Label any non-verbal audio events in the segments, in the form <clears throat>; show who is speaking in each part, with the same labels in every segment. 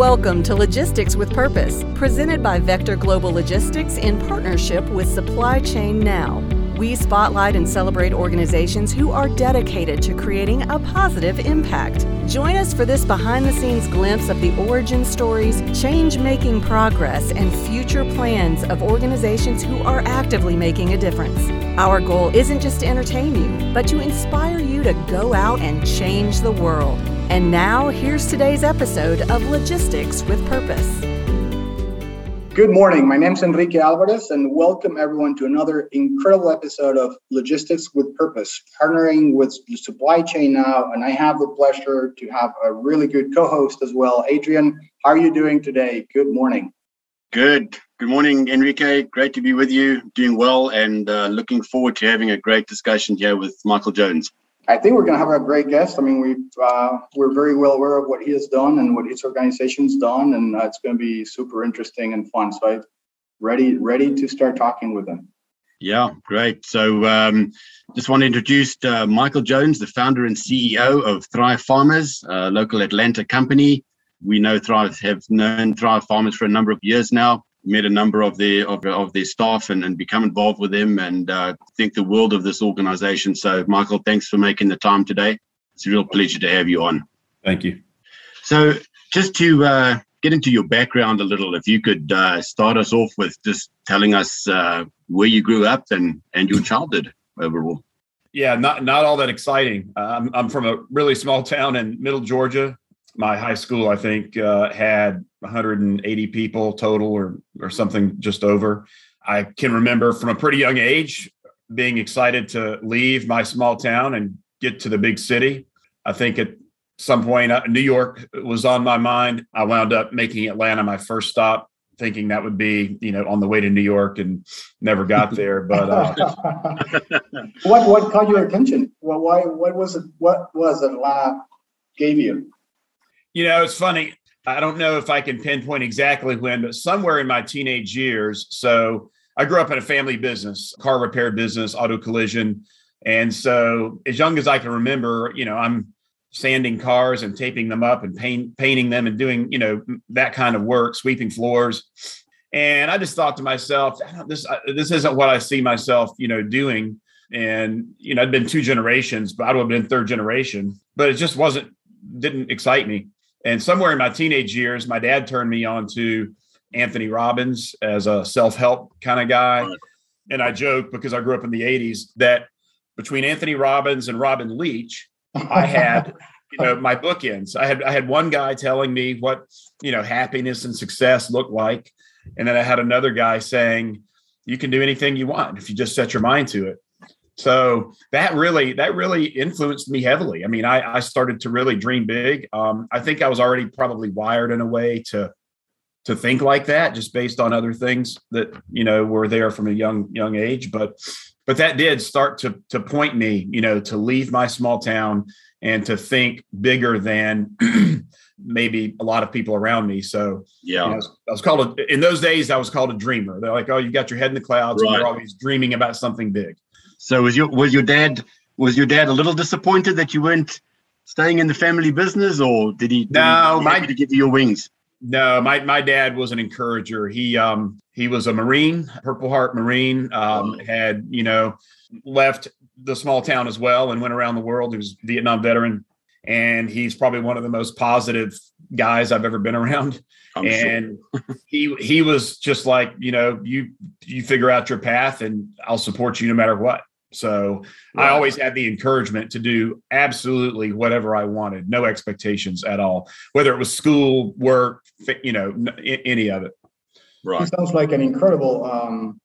Speaker 1: Welcome to Logistics with Purpose, presented by Vector Global Logistics in partnership with Supply Chain Now. We spotlight and celebrate organizations who are dedicated to creating a positive impact. Join us for this behind the scenes glimpse of the origin stories, change making progress, and future plans of organizations who are actively making a difference. Our goal isn't just to entertain you, but to inspire you to go out and change the world. And now, here's today's episode of Logistics with Purpose.
Speaker 2: Good morning. My name is Enrique Alvarez, and welcome everyone to another incredible episode of Logistics with Purpose, partnering with the Supply Chain Now. And I have the pleasure to have a really good co host as well. Adrian, how are you doing today? Good morning.
Speaker 3: Good. Good morning, Enrique. Great to be with you. Doing well and uh, looking forward to having a great discussion here with Michael Jones.
Speaker 2: I think we're going to have a great guest. I mean, we uh, we're very well aware of what he has done and what his organization's done, and uh, it's going to be super interesting and fun. So, I'm ready ready to start talking with him.
Speaker 3: Yeah, great. So, um, just want to introduce uh, Michael Jones, the founder and CEO of Thrive Farmers, a local Atlanta company. We know Thrive have known Thrive Farmers for a number of years now met a number of their of, of their staff and, and become involved with them and uh, think the world of this organization. So, Michael, thanks for making the time today. It's a real pleasure to have you on.
Speaker 4: Thank you.
Speaker 3: So, just to uh, get into your background a little, if you could uh, start us off with just telling us uh, where you grew up and and your childhood overall.
Speaker 4: Yeah, not not all that exciting. I'm I'm from a really small town in Middle Georgia. My high school, I think, uh, had 180 people total or or something just over. I can remember from a pretty young age being excited to leave my small town and get to the big city. I think at some point uh, New York was on my mind. I wound up making Atlanta my first stop, thinking that would be you know on the way to New York, and never got <laughs> there. But uh, <laughs>
Speaker 2: what what caught your attention? Well, why what was it? What was Atlanta gave you?
Speaker 4: You know, it's funny. I don't know if I can pinpoint exactly when, but somewhere in my teenage years. So I grew up in a family business, car repair business, auto collision. And so as young as I can remember, you know, I'm sanding cars and taping them up and paint, painting them and doing, you know, that kind of work, sweeping floors. And I just thought to myself, this uh, this isn't what I see myself, you know, doing. And you know, I'd been two generations, but I would have been third generation, but it just wasn't didn't excite me. And somewhere in my teenage years, my dad turned me on to Anthony Robbins as a self help kind of guy. And I joke because I grew up in the 80s that between Anthony Robbins and Robin Leach, I had you know my bookends. I had I had one guy telling me what you know happiness and success looked like, and then I had another guy saying you can do anything you want if you just set your mind to it. So that really that really influenced me heavily. I mean, I, I started to really dream big. Um, I think I was already probably wired in a way to to think like that, just based on other things that you know were there from a young young age. But but that did start to to point me, you know, to leave my small town and to think bigger than <clears throat> maybe a lot of people around me. So
Speaker 3: yeah,
Speaker 4: you know, I, was, called a, in those days. I was called a dreamer. They're like, oh, you got your head in the clouds, right. and you're always dreaming about something big.
Speaker 3: So was your was your dad was your dad a little disappointed that you weren't staying in the family business, or did he? Did
Speaker 4: no,
Speaker 3: he
Speaker 4: my
Speaker 3: to give you your wings.
Speaker 4: No, my my dad was an encourager. He um he was a Marine, Purple Heart Marine. Um, oh. had you know left the small town as well and went around the world. He was a Vietnam veteran, and he's probably one of the most positive guys I've ever been around. I'm and sure. he he was just like you know you you figure out your path and I'll support you no matter what. So I always had the encouragement to do absolutely whatever I wanted, no expectations at all, whether it was school, work, you know, any of it.
Speaker 2: Right. He sounds like an incredible, um,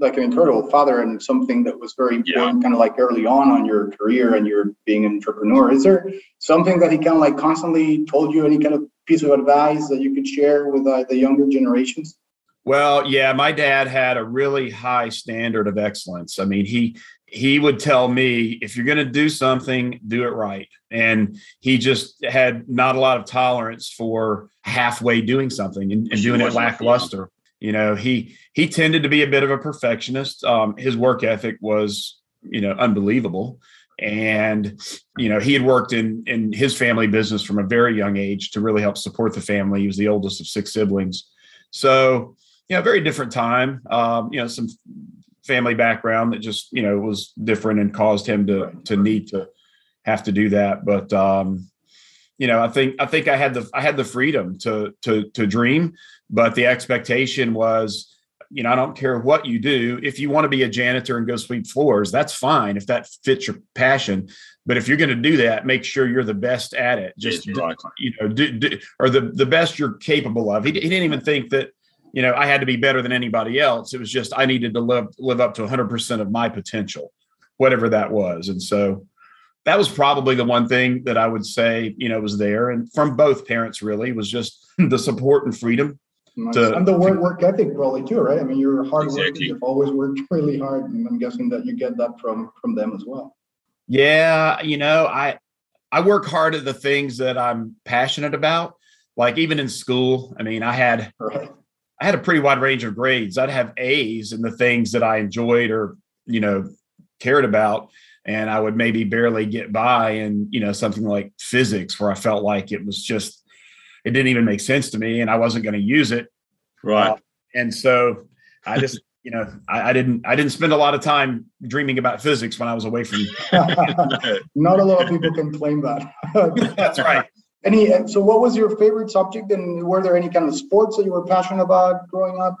Speaker 2: like an incredible father and something that was very important, yeah. kind of like early on on your career and your being an entrepreneur. Is there something that he kind of like constantly told you, any kind of piece of advice that you could share with uh, the younger generations?
Speaker 4: Well, yeah, my dad had a really high standard of excellence. I mean, he he would tell me if you're going to do something do it right. And he just had not a lot of tolerance for halfway doing something and, and doing it lackluster. You know he he tended to be a bit of a perfectionist. Um, his work ethic was you know unbelievable. And you know he had worked in in his family business from a very young age to really help support the family. He was the oldest of six siblings. So you know very different time. Um, you know some family background that just you know was different and caused him to to need to have to do that but um you know i think i think i had the i had the freedom to to to dream but the expectation was you know, I don't care what you do. If you want to be a janitor and go sweep floors, that's fine if that fits your passion. But if you're going to do that, make sure you're the best at it. Just right. you know, do, do, or the the best you're capable of. He, he didn't even think that you know I had to be better than anybody else. It was just I needed to live live up to 100 percent of my potential, whatever that was. And so that was probably the one thing that I would say you know was there, and from both parents really was just the support and freedom
Speaker 2: to, and the work, work ethic probably too, right? I mean, you're hard exactly. You've always worked really hard, and I'm guessing that you get that from from them as well.
Speaker 4: Yeah, you know, I I work hard at the things that I'm passionate about. Like even in school, I mean, I had right. I had a pretty wide range of grades. I'd have A's in the things that I enjoyed or you know cared about, and I would maybe barely get by in you know something like physics, where I felt like it was just it didn't even make sense to me and I wasn't going to use it.
Speaker 3: Right. Uh,
Speaker 4: and so I just, <laughs> you know, I, I, didn't, I didn't spend a lot of time dreaming about physics when I was away from. <laughs> <laughs>
Speaker 2: Not a lot of people can claim that.
Speaker 4: That's right.
Speaker 2: Any, so what was your favorite subject and were there any kind of sports that you were passionate about growing up?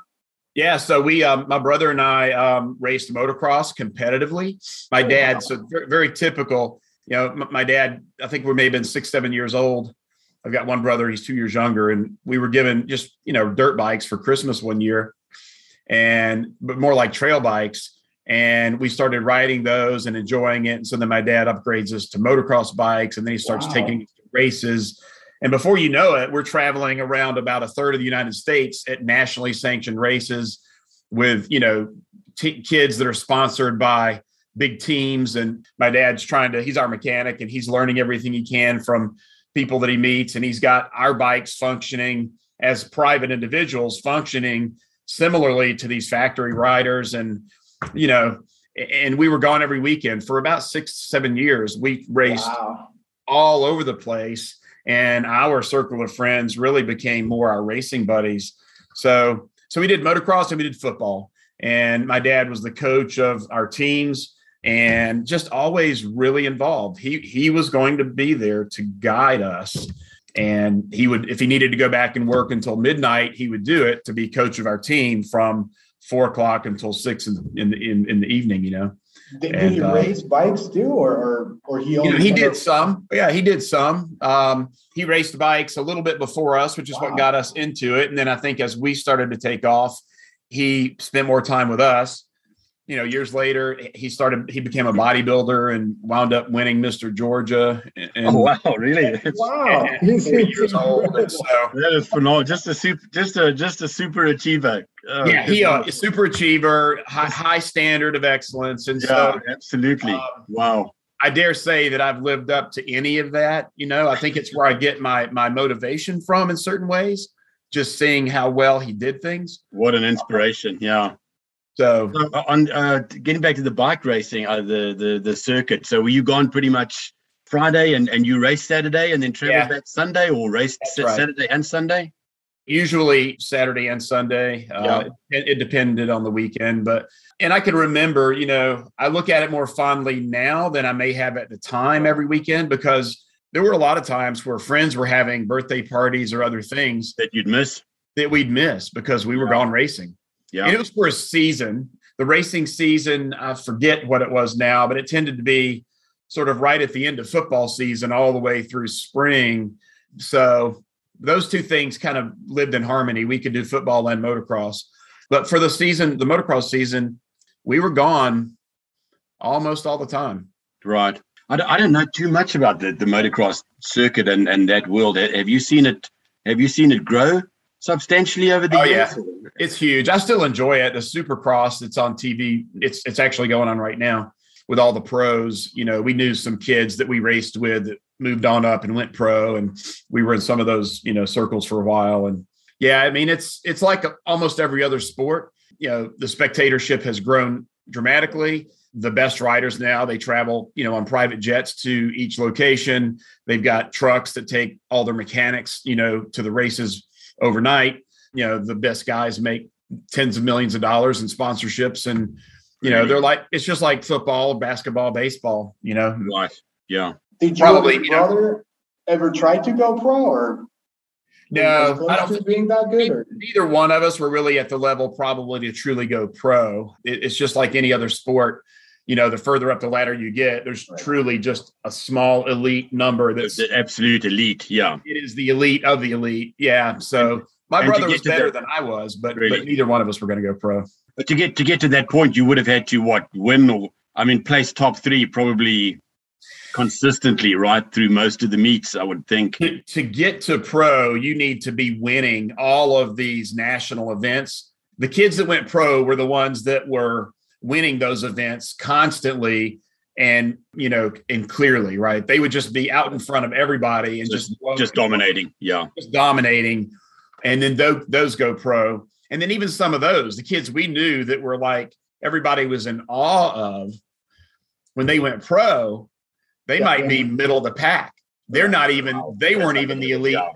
Speaker 4: Yeah, so we, um, my brother and I um, raced motocross competitively. My oh, dad, so very, very typical. You know, my, my dad, I think we may have been six, seven years old I've got one brother, he's two years younger, and we were given just, you know, dirt bikes for Christmas one year and but more like trail bikes. And we started riding those and enjoying it. And so then my dad upgrades us to motocross bikes and then he starts wow. taking races. And before you know it, we're traveling around about a third of the United States at nationally sanctioned races with, you know, t- kids that are sponsored by big teams. And my dad's trying to, he's our mechanic and he's learning everything he can from people that he meets, and he's got our bikes functioning as private individuals, functioning similarly to these factory riders. And, you know, and we were gone every weekend for about six, seven years. We raced wow. All over the place, and our circle of friends really became more our racing buddies. So, so we did motocross and we did football. And my dad was the coach of our teams and just always really involved. He he was going to be there to guide us. And he would, if he needed to go back and work until midnight, he would do it to be coach of our team from four o'clock until six in the, in the, in, in the evening, you know.
Speaker 2: Did, and, he uh, race bikes too, or or, or he?
Speaker 4: You know, he did some. Yeah, he did some. Um, he raced bikes a little bit before us, which is wow. what got us into it. And then I think as we started to take off, he spent more time with us you know, years later, he started, he became a bodybuilder and wound up winning Mr. Georgia. And,
Speaker 3: oh, wow. Really? <laughs>
Speaker 2: wow.
Speaker 4: He's years old.
Speaker 3: So, <laughs> that is phenomenal. Just a super, just a, just a super achiever.
Speaker 4: Oh, yeah. He, uh, a super achiever, high, high standard of excellence. And yeah, so,
Speaker 3: absolutely. Um, wow.
Speaker 4: I dare say that I've lived up to any of that. You know, I think it's where I get my, my motivation from in certain ways, just seeing how well he did things.
Speaker 3: What an inspiration. Yeah.
Speaker 4: So,
Speaker 3: so uh, on uh, getting back to the bike racing, uh, the the the circuit. So were you gone pretty much Friday and and you raced Saturday and then traveled yeah. back Sunday, or raced right. Saturday and Sunday?
Speaker 4: Usually Saturday and Sunday. Uh, it, it depended on the weekend, but and I can remember, you know, I look at it more fondly now than I may have at the time every weekend because there were a lot of times where friends were having birthday parties or other things
Speaker 3: that you'd miss
Speaker 4: that we'd miss because we were gone racing. Yeah. And it was for a season. The racing season, I forget what it was now, but it tended to be sort of right at the end of football season all the way through spring. So those two things kind of lived in harmony. We could do football and motocross. But for the season, the motocross season, we were gone almost all the time.
Speaker 3: Right. I don't, I don't know too much about the, the motocross circuit and, and that world. Have you seen it? Have you seen it grow substantially over the
Speaker 4: oh,
Speaker 3: years?
Speaker 4: Yeah. It's huge. I still enjoy it. The Supercross that's on TV, it's it's actually going on right now with all the pros. You know, we knew some kids that we raced with that moved on up and went pro, and we were in some of those you know circles for a while. And yeah, I mean, it's it's like almost every other sport. You know, the spectatorship has grown dramatically. the best riders now. They travel, you know, on private jets to each location. They've got trucks that take all their mechanics, you know, to the races overnight. You know, the best guys make tens of millions of dollars in sponsorships and you know, they're like it's just like football, basketball, baseball, you know.
Speaker 3: Right. Yeah.
Speaker 2: Did you Probably, and your brother know, ever try to go pro or
Speaker 4: no,
Speaker 2: I don't think being that good. Or?
Speaker 4: Neither one of us were really at the level probably to truly go pro. It, it's just like any other sport. You know, the further up the ladder you get, there's right. truly just a small elite number that's
Speaker 3: the absolute elite. Yeah,
Speaker 4: it is the elite of the elite. Yeah. So my and brother was better that, than I was, but really? but neither one of us were going to go pro.
Speaker 3: But to get to get to that point, you would have had to what win or I mean, place top three probably consistently right through most of the meets, I would think.
Speaker 4: To, to get to pro, you need to be winning all of these national events. The kids that went pro were the ones that were winning those events constantly and you know and clearly right they would just be out in front of everybody and just
Speaker 3: just, just dominating yeah
Speaker 4: just dominating and then those, those go pro and then even some of those the kids we knew that were like everybody was in awe of when they went pro they yeah, might be middle of the pack. They're not even. They weren't even the elite yeah.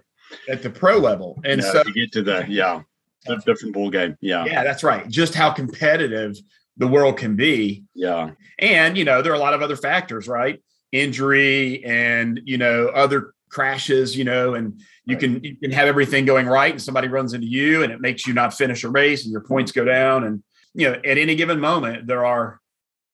Speaker 4: at the pro level. And so
Speaker 3: to get to the yeah, a different ball game. Yeah,
Speaker 4: yeah, that's right. Just how competitive the world can be.
Speaker 3: Yeah,
Speaker 4: and you know there are a lot of other factors, right? Injury and you know other crashes. You know, and you right. can you can have everything going right, and somebody runs into you, and it makes you not finish a race, and your points go down. And you know, at any given moment, there are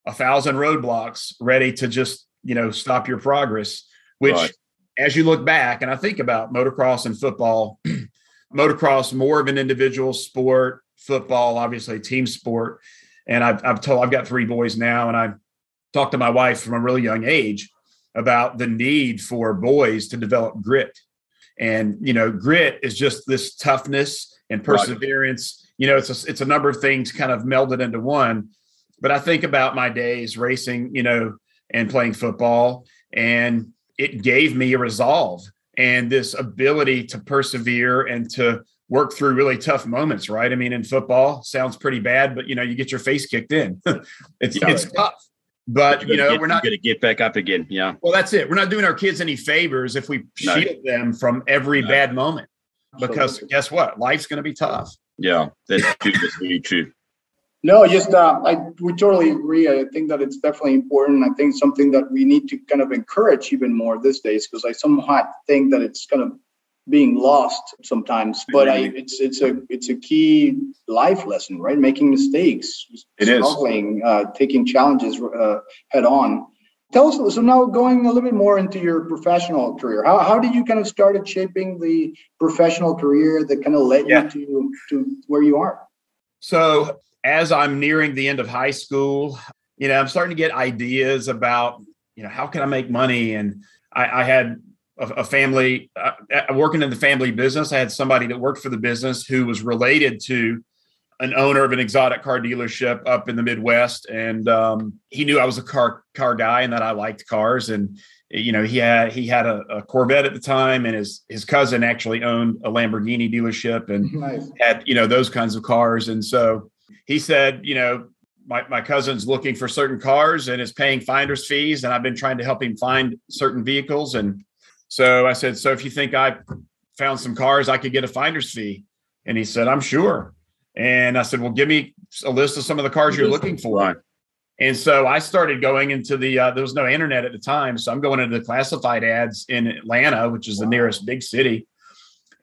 Speaker 4: a thousand roadblocks ready to just you know stop your progress which right. as you look back and i think about motocross and football <clears throat> motocross more of an individual sport football obviously team sport and I've, I've told i've got three boys now and I've talked to my wife from a really young age about the need for boys to develop grit and you know grit is just this toughness and perseverance right. you know it's a, it's a number of things kind of melded into one but i think about my days racing you know and playing football. And it gave me a resolve and this ability to persevere and to work through really tough moments, right? I mean, in football, sounds pretty bad, but you know, you get your face kicked in. <laughs> it's yeah, it's tough. But, but you know,
Speaker 3: get,
Speaker 4: we're not
Speaker 3: going to get back up again. Yeah.
Speaker 4: Well, that's it. We're not doing our kids any favors if we no. shield them from every no. bad moment. Because Absolutely. guess what? Life's going to be tough.
Speaker 3: Yeah, that's true. That's really true.
Speaker 2: No, just uh, I we totally agree. I think that it's definitely important. I think something that we need to kind of encourage even more these days because I somewhat think that it's kind of being lost sometimes. But I, it's it's a it's a key life lesson, right? Making mistakes,
Speaker 4: it
Speaker 2: struggling, uh, taking challenges uh, head on. Tell us so now going a little bit more into your professional career. How how did you kind of started shaping the professional career that kind of led yeah. you to to where you are?
Speaker 4: So as I'm nearing the end of high school, you know, I'm starting to get ideas about, you know, how can I make money? And I, I had a, a family uh, uh, working in the family business. I had somebody that worked for the business who was related to an owner of an exotic car dealership up in the Midwest, and um, he knew I was a car car guy and that I liked cars. And you know, he had he had a, a, Corvette at the time, and his his cousin actually owned a Lamborghini dealership and <laughs> nice. had you know those kinds of cars. And so he said, you know, my, my cousin's looking for certain cars and is paying finder's fees. And I've been trying to help him find certain vehicles. And so I said, so if you think I found some cars, I could get a finder's fee. And he said, I'm sure. And I said, well, give me a list of some of the cars you're looking for. And so I started going into the, uh, there was no internet at the time. So I'm going into the classified ads in Atlanta, which is the nearest big city.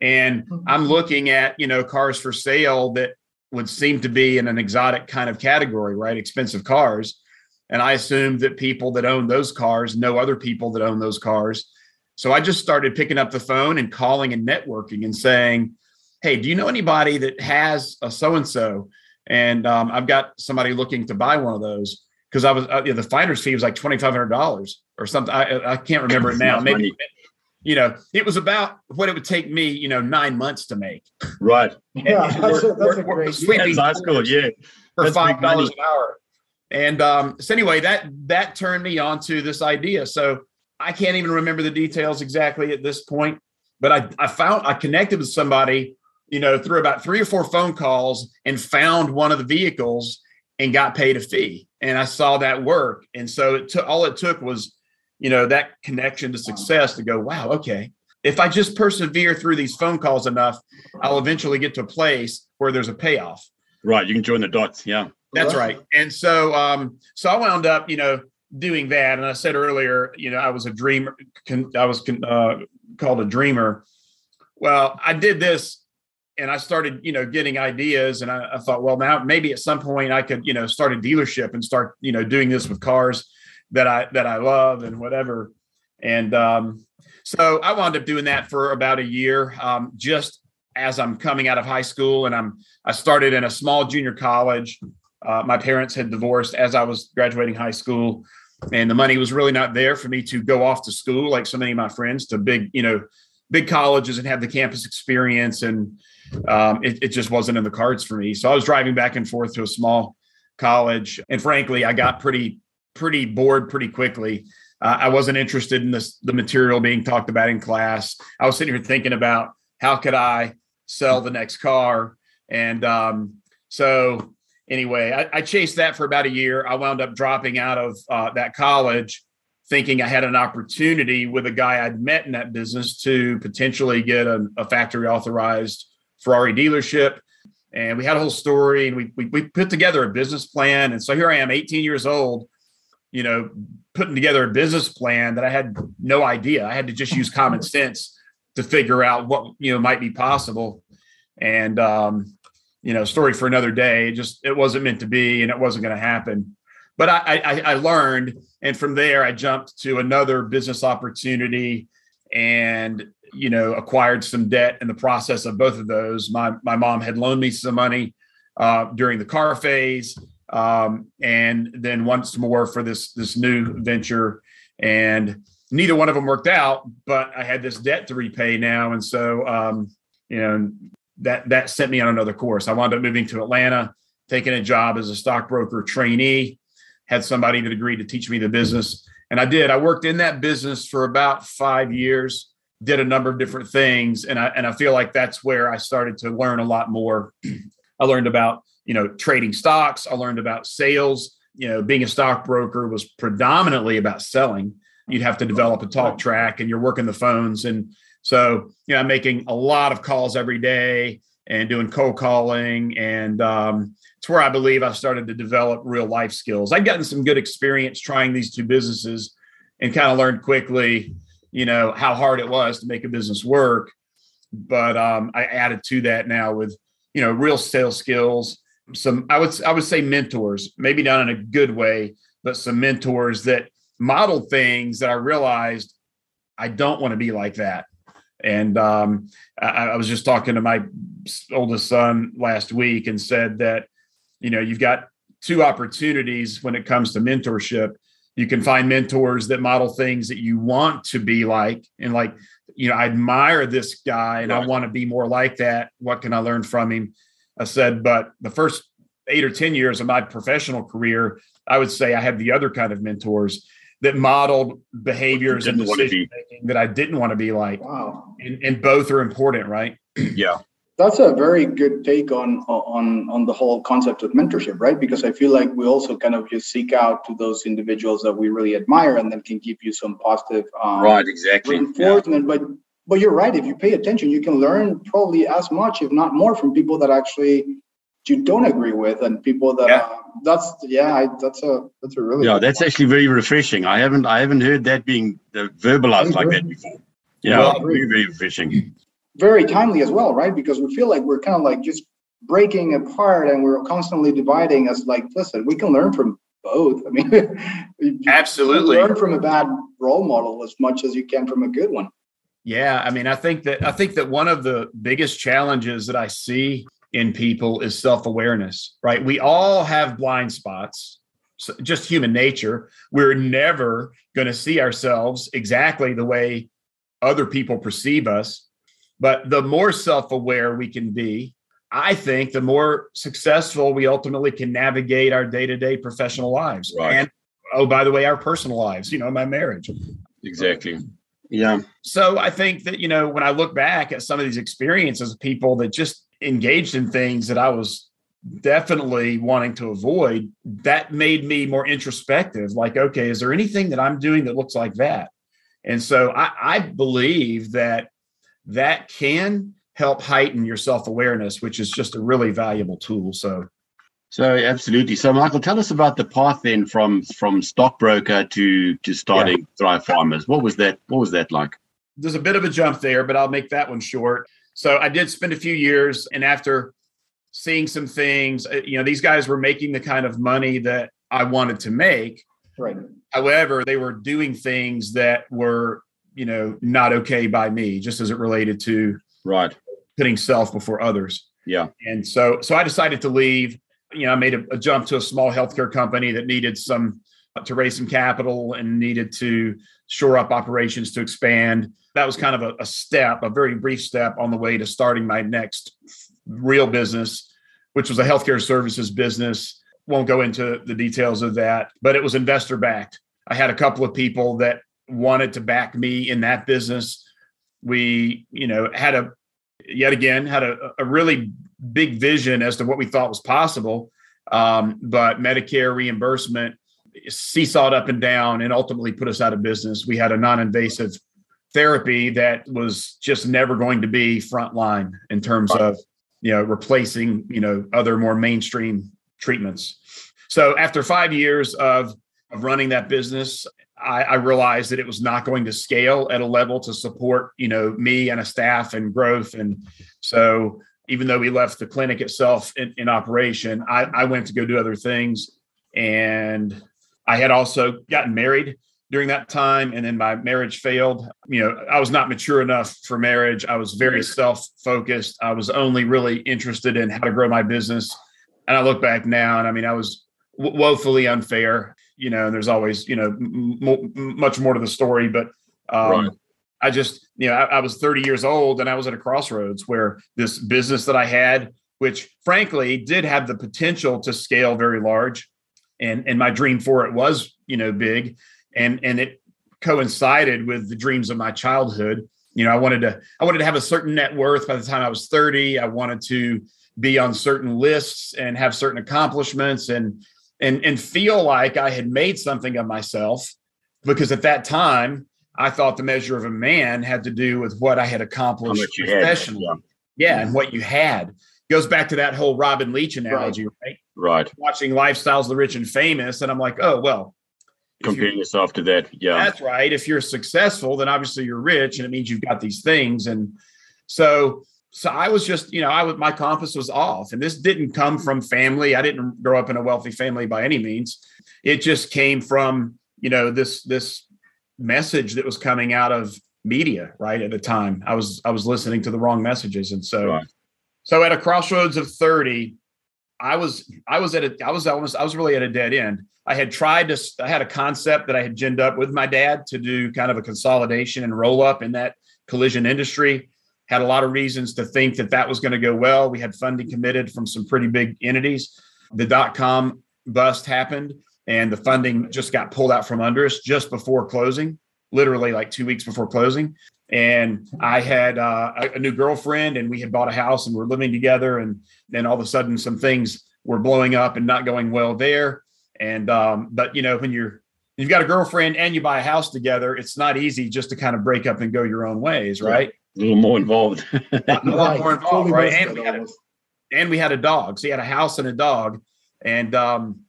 Speaker 4: And mm-hmm. I'm looking at, you know, cars for sale that would seem to be in an exotic kind of category, right? Expensive cars. And I assumed that people that own those cars know other people that own those cars. So I just started picking up the phone and calling and networking and saying, Hey, do you know anybody that has a so and so? And um, I've got somebody looking to buy one of those because I was uh, you know, the finder's fee was like twenty five hundred dollars or something. I, I can't remember it <laughs> now. Maybe you know, it was about what it would take me, you know, nine months to make.
Speaker 3: Right. <laughs>
Speaker 2: Yeah, that's, a, that's a great.
Speaker 3: Sweeping high school, yeah,
Speaker 4: for five dollars an hour. And um, so anyway, that that turned me on to this idea. So I can't even remember the details exactly at this point, but I I found I connected with somebody, you know, through about three or four phone calls and found one of the vehicles and got paid a fee. And I saw that work. And so it took all it took was, you know, that connection to success to go, wow, okay. If I just persevere through these phone calls enough, I'll eventually get to a place where there's a payoff.
Speaker 3: Right. You can join the dots. Yeah.
Speaker 4: That's right. And so um, so I wound up, you know, doing that. And I said earlier, you know, I was a dreamer. I was uh, called a dreamer. Well, I did this and I started, you know, getting ideas. And I, I, thought, well, now maybe at some point I could, you know, start a dealership and start, you know, doing this with cars that I that I love and whatever. And um, so I wound up doing that for about a year, um, just as I'm coming out of high school. And I'm I started in a small junior college. Uh, my parents had divorced as I was graduating high school, and the money was really not there for me to go off to school like so many of my friends to big, you know, big colleges and have the campus experience and um, it, it, just wasn't in the cards for me. So I was driving back and forth to a small college, and frankly, I got pretty pretty bored pretty quickly. Uh, I wasn't interested in this the material being talked about in class. I was sitting here thinking about how could I sell the next car, and um, so anyway, I, I, chased that for about a year. I wound up dropping out of uh, that college thinking I had an opportunity with a guy I'd met in that business to potentially get a, a factory authorized Ferrari dealership. And we had a whole story and we, we, we put together a business plan. And so here I am, 18 years old, you know, putting together a business plan that I had no idea. I had to just use common sense to figure out what, you know, might be possible. And, um, you know, story for another day. It just, it wasn't meant to be and it wasn't going to happen. But I, I, I learned. And from there, I jumped to another business opportunity and you know, acquired some debt in the process of both of those. My my mom had loaned me some money uh, during the car phase, um, and then once more for this this new venture. And neither one of them worked out, but I had this debt to repay now, and so um, you know that that sent me on another course. I wound up moving to Atlanta, taking a job as a stockbroker trainee. Had somebody that agreed to teach me the business, and I did. I worked in that business for about five years did a number of different things and I and I feel like that's where I started to learn a lot more. <clears throat> I learned about, you know, trading stocks, I learned about sales, you know, being a stockbroker was predominantly about selling. You'd have to develop a talk track and you're working the phones and so, you know, I'm making a lot of calls every day and doing cold calling and um, it's where I believe I started to develop real life skills. I'd gotten some good experience trying these two businesses and kind of learned quickly you know how hard it was to make a business work but um, i added to that now with you know real sales skills some i would i would say mentors maybe not in a good way but some mentors that modeled things that i realized i don't want to be like that and um, I, I was just talking to my oldest son last week and said that you know you've got two opportunities when it comes to mentorship. You can find mentors that model things that you want to be like. And like you know i admire this guy and right. i want to be more like that. What can i learn from him? I said but the first eight or ten years of my professional career i would say i have the other kind of mentors that modeled behaviors and decision making that i didn't want to be like. Wow. And, and both are important right? <clears throat>
Speaker 3: Yeah.
Speaker 2: That's a very good take on on on the whole concept of mentorship right? Because i feel like we also kind of just seek out to those individuals that we really admire and then can give you some positive
Speaker 3: um, right exactly.
Speaker 2: Reinforcement. Yeah. but but you're right. If you pay attention you can learn probably as much if not more from people that actually you don't agree with and people that yeah. Uh, that's yeah I, that's a that's a really
Speaker 3: yeah that's point. actually very refreshing i haven't i haven't heard that being uh, verbalized like that before yeah well, very very refreshing
Speaker 2: very timely as well, right? Because we feel like we're kind of like just breaking apart and we're constantly dividing as like, listen, we can learn from both. I
Speaker 4: mean, <laughs> absolutely
Speaker 2: learn from a bad role model as much as you can from a good one.
Speaker 4: Yeah, I mean, I think that I think that one of the biggest challenges that I see in people is self-awareness, right? We all have blind spots. So just human nature. We're never going to see ourselves exactly the way other people perceive us but the more self aware we can be, I think the more successful we ultimately can navigate our day to day professional lives. Right. And oh, by the way, our personal lives, you know, my marriage.
Speaker 3: Exactly. Yeah.
Speaker 4: So I think that, you know, when I look back at some of these experiences of people that just engaged in things that I was definitely wanting to avoid, that made me more introspective. Like, okay, is there anything that I'm doing that looks like that? And so I, I believe that that can help heighten your self awareness, which is just a really valuable tool. So,
Speaker 3: so absolutely. So, Michael, tell us about the path then from from stockbroker to to starting yeah. Thrive Farmers. What was that? What was that like?
Speaker 4: There's a bit of a jump there, but I'll make that one short. So, I did spend a few years, and after seeing some things, uh, you know, these guys were making the kind of money that I wanted to make.
Speaker 2: Right.
Speaker 4: However, they were doing things that were, you know, not okay by me, just as it related to
Speaker 3: right
Speaker 4: putting self before others.
Speaker 3: Yeah.
Speaker 4: And so, so I decided to leave. You know, I made a, a jump to a small healthcare company that needed some to raise some capital and needed to shore up operations to expand. That was kind of a, a step, a very brief step on the way to starting my next real business, which was a healthcare services business. Won't go into the details of that, but it was investor backed. I had a couple of people that wanted to back me in that business. We, you know, had a yet again had a, a really big vision as to what we thought was possible. Um, but Medicare reimbursement seesawed up and down and ultimately put us out of business. We had a non-invasive therapy that was just never going to be frontline in terms of you know replacing you know other more mainstream treatments. So after five years of of running that business, I, I, realized that it was not going to scale at a level to support, you know, me and a staff and growth. And so even though we left the clinic itself in, in operation, I, I went to go do other things. And I had also gotten married during that time. And then my marriage failed. You know, I was not mature enough for marriage. I was very self focused. I was only really interested in how to grow my business. And I look back now and I mean, I was woefully unfair you know, and there's always, you know, m- m- much more to the story, but um, right. I just, you know, I, I, was 30 years old and I was at a crossroads where this business that I had, which frankly did have the potential to scale very large, and and my dream for it was, you know, big, and and it coincided with the dreams of my childhood. You know, I wanted to I wanted to have a certain net worth by the time I was 30. I wanted to be on certain lists and have certain accomplishments and and and feel like I had made something of myself because at that time I thought the measure of a man had to do with what I had accomplished professionally. Had, yeah. yeah, and what you had goes back to that whole Robin Leach analogy, right?
Speaker 3: Right.
Speaker 4: Watching lifestyles of the rich and famous, and I'm like, oh well.
Speaker 3: Comparing yourself to that, yeah.
Speaker 4: That's right. If you're successful, then obviously you're rich, and it means you've got these things. And so so I was just, you know, I was my compass was off, and this didn't come from family. I didn't grow up in a wealthy family by any means. It just came from, you know, this this message that was coming out of media right at the time. I was I was listening to the wrong messages, and so right. so at a crossroads of thirty, I was I was at a I was almost I was really at a dead end. I had tried to I had a concept that I had ginned up with my dad to do kind of a consolidation and roll up in that collision industry had a lot of reasons to think that that was going to go well. We had funding committed from some pretty big entities. The dot com bust happened and the funding just got pulled out from under us just before closing, literally like two weeks before closing. And I had uh, a, new girlfriend and we had bought a house and we're living together. And then all of a sudden, some things were blowing up and not going well there. And, um, but you know, when you're, you've got a girlfriend and you buy a house together, it's not easy just to kind of break up and go your own ways, right?
Speaker 3: a little more involved. <laughs>
Speaker 4: a lot more involved, right? And we, had a, and we had a dog. So he had a house and a dog. And um,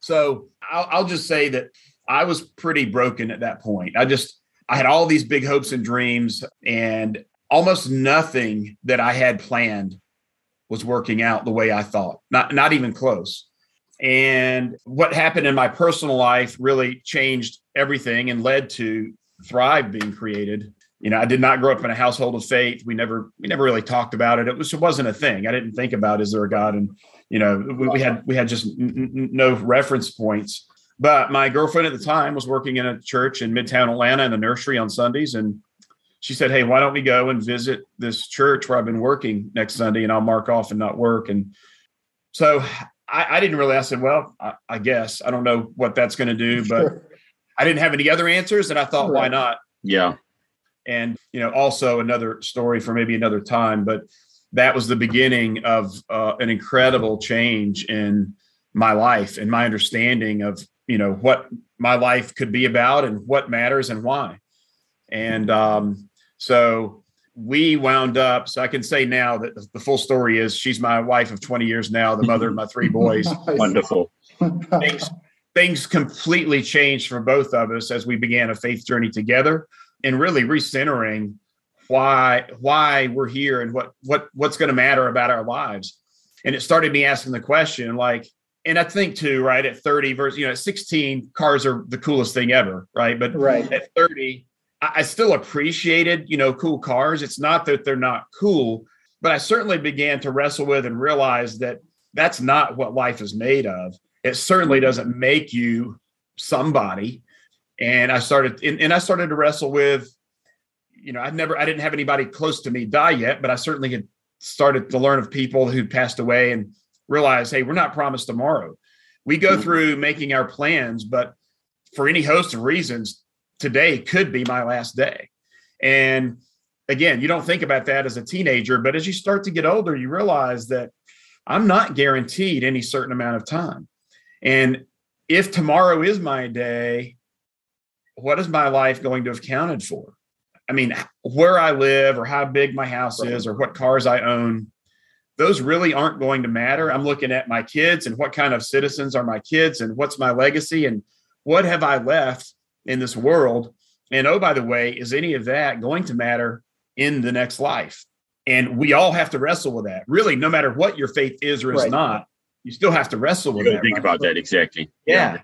Speaker 4: so I'll, I'll just say that I was pretty broken at that point. I just, I had all these big hopes and dreams, and almost nothing that I had planned was working out the way I thought. Not, not even close. And what happened in my personal life really changed everything and led to Thrive being created you know, I did not grow up in a household of faith. We never, we never really talked about it. It was, it wasn't a thing. I didn't think about is there a God, and you know, we, we had, we had just n- n- no reference points. But my girlfriend at the time was working in a church in Midtown Atlanta in the nursery on Sundays, and she said, "Hey, why don't we go and visit this church where I've been working next Sunday, and I'll mark off and not work." And so I, I didn't really. I said, "Well, I, I, guess I don't know what that's going to do, but I didn't have any other answers, and I thought, right. why not?"
Speaker 3: Yeah
Speaker 4: and you know also another story for maybe another time but that was the beginning of uh, an incredible change in my life and my understanding of you know what my life could be about and what matters and why. And um, so we wound up so i can say now that the full story is she's my wife of 20 years now the mother of my three <laughs> boys.
Speaker 3: Wonderful.
Speaker 4: Things, <laughs> things completely changed for both of us as we began a faith journey together and really recentering why why we're here and what what what's going to matter about our lives. And it started me asking the question like and I think too, right at 30 versus you know at 16, cars are the coolest thing ever, right? But
Speaker 2: right
Speaker 4: at 30, I, I still appreciated you know cool cars. It's not that they're not cool, but I certainly began to wrestle with and realize that that's not what life is made of. It certainly doesn't make you somebody. And I started and, and I started to wrestle with, you know, I never I didn't have anybody close to me die yet, but I certainly had started to learn of people who passed away and realize, hey, we're not promised tomorrow. We go mm-hmm. through making our plans, but for any host of reasons, today could be my last day. And again, you don't think about that as a teenager, but as you start to get older, you realize that I'm not guaranteed any certain amount of time. And if tomorrow is my day, what is my life going to have counted for? I mean, where I live or how big my house right. is or what cars I own those really aren't going to matter. I'm looking at my kids and what kind of citizens are my kids and what's my legacy and what have I left in this world. And oh, by the way, is any of that going to matter in the next life? And we all have to wrestle with that. Really, no matter what your faith is or is right. not, you still have to wrestle with that.
Speaker 3: Think right? about that exactly.
Speaker 4: Yeah. yeah.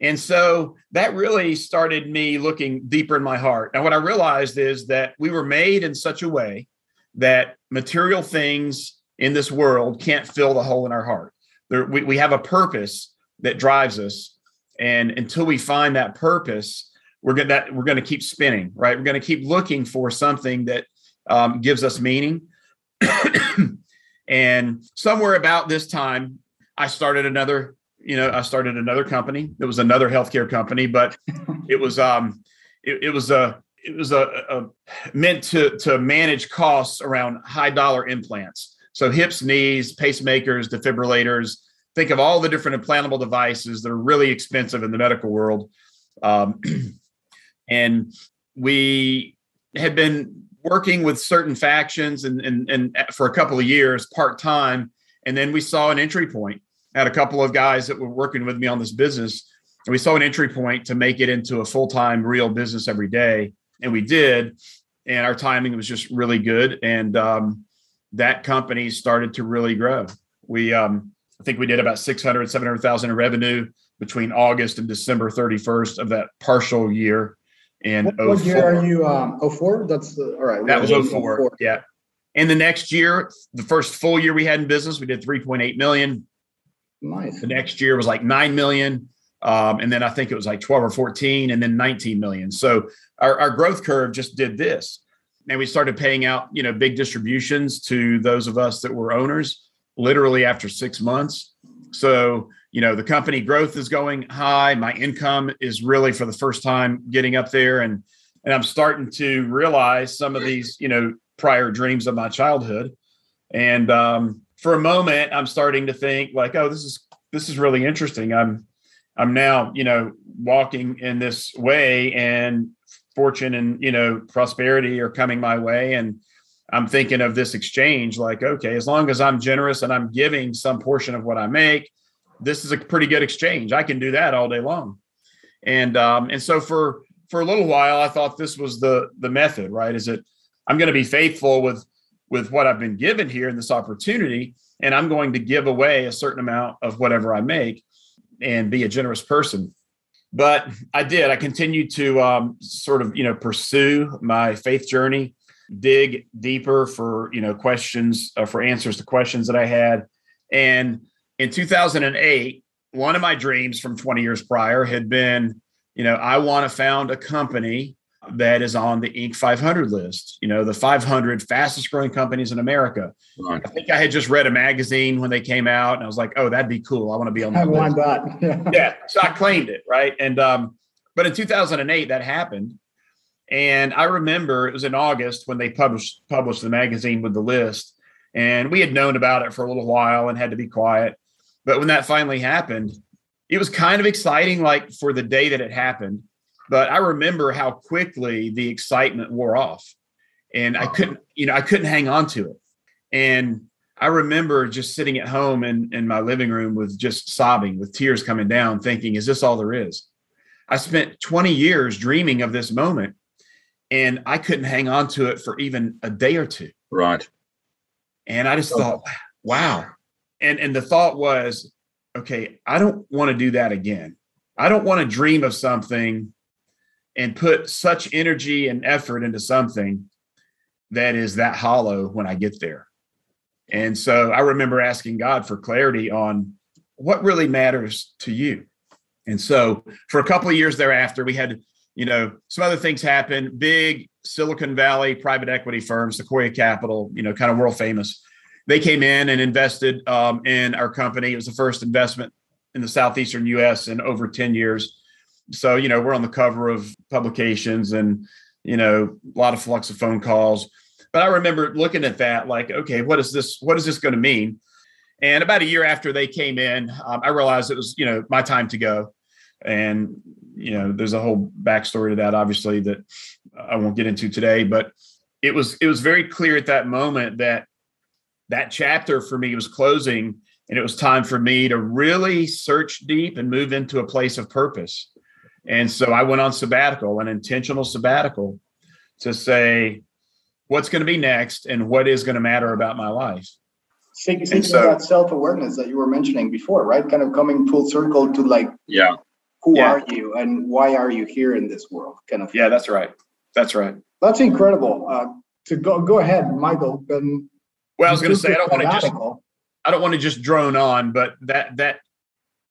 Speaker 4: And so that really started me looking deeper in my heart. And what I realized is that we were made in such a way that material things in this world can't fill the hole in our heart. There, we, we have a purpose that drives us. And until we find that purpose, we're going we're going to keep spinning, right? We're going to keep looking for something that um, gives us meaning. <clears throat> and somewhere about this time, I started another, you know, I started another company. It was another healthcare company, but it was um, it, it was a it was a, a meant to to manage costs around high dollar implants. So hips, knees, pacemakers, defibrillators. Think of all the different implantable devices that are really expensive in the medical world. Um, <clears throat> and we had been working with certain factions and, and, and for a couple of years part time. And then we saw an entry point. I had a couple of guys that were working with me on this business. And we saw an entry point to make it into a full time real business every day. And we did. And our timing was just really good. And um, that company started to really grow. We, um, I think we did about 600, 700,000 in revenue between August and December 31st of that partial year. And
Speaker 2: what, what year are you? Um, 04? That's the, all right.
Speaker 4: That was 04, 04. Yeah. And the next year, the first full year we had in business, we did 3.8 million.
Speaker 2: Nice.
Speaker 4: The next year was like 9 million. Um, and then I think it was like 12 or 14 and then 19 million. So our, our growth curve just did this and we started paying out you know big distributions to those of us that were owners literally after six months. So you know the company growth is going high. My income is really for the first time getting up there. And and i'm starting to realize some of these you know prior dreams of my childhood. And um, for a moment i'm starting to think like oh this is this is really interesting. I'm i'm now you know walking in this way and fortune and you know prosperity are coming my way. And i'm thinking of this exchange like okay as long as i'm generous and i'm giving some portion of what i make this is a pretty good exchange. I can do that all day long. And um and so for for a little while i thought this was the the method right? Is it i'm going to be faithful with with what i've been given here in this opportunity and i'm going to give away a certain amount of whatever i make and be a generous person but I did. I continued to um, sort of, you know, pursue my faith journey, dig deeper for, you know, questions, uh, for answers to questions that I had. And in 2008, one of my dreams from 20 years prior had been, you know, I want to found a company that is on the Inc. 500 list, you know, the 500 fastest growing companies in America. Right. I think I had just read a magazine when they came out and I was like, oh, that'd be cool. I want to be on that. I
Speaker 2: want that.
Speaker 4: yeah. So I claimed it. Right. And, um, but in 2008, that happened. And I remember it was in August when they published, published the magazine with the list. And we had known about it for a little while and had to be quiet. But when that finally happened, it was kind of exciting, like for the day that it happened. But I remember how quickly the excitement wore off. And I couldn't, you know, I couldn't hang on to it. And I remember just sitting at home in, in my living room with just sobbing, with tears coming down, thinking, is this all there is? I spent 20 years dreaming of this moment and I couldn't hang on to it for even a day or two.
Speaker 3: Right.
Speaker 4: And I just oh. thought, wow. And and the thought was, okay, I don't want to do that again. I don't want to dream of something and put such energy and effort into something that is that hollow when I get there. And so I remember asking God for clarity on what really matters to you. And so for a couple of years thereafter, we had, you know, some other things happen. Big Silicon Valley private equity firm, Sequoia Capital, you know, kind of world famous. They came in and invested um, in our company. It was the first investment in the southeastern U.S. in over 10 years. So, you know, we're on the cover of publications and, you know, a lot of flux of phone calls. But I remember looking at that like, okay, what is this? What is this going to mean? And about a year after they came in, um, I realized it was, you know, my time to go. And, you know, there's a whole backstory to that, obviously, that I won't get into today. But it was it was very clear at that moment that that chapter for me was closing, and it was time for me to really search deep and move into a place of purpose. And so I went on sabbatical, an intentional sabbatical, to say what's going to be next and what is going to matter about my life.
Speaker 2: Thinking so, that self awareness that you were mentioning before, right? Kind of coming full circle to like,
Speaker 3: yeah,
Speaker 2: who
Speaker 3: yeah.
Speaker 2: are you and why are you here in this world? Kind of.
Speaker 4: Yeah, that's right. That's right.
Speaker 2: That's incredible. Uh, to go go ahead, Michael. And
Speaker 4: well, I was going to say I don't want to just I don't want to just drone on, but that that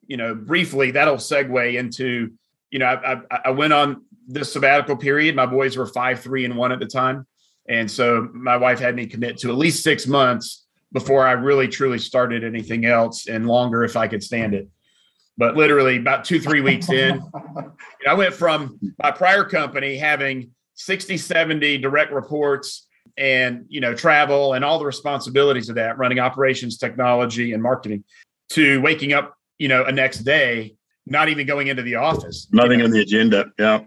Speaker 4: you know briefly that'll segue into you know I, I, I went on this sabbatical period. My boys were five, three, and one at the time, and so my wife had me commit to at least six months before I really truly started anything else, and longer if I could stand it. But literally about two, three weeks in, <laughs> I went from my prior company having 60, 70 direct reports and you know travel and all the responsibilities of that running operations technology and marketing to waking up you know a next day not even going into the office
Speaker 3: nothing
Speaker 4: you know?
Speaker 3: on the agenda yeah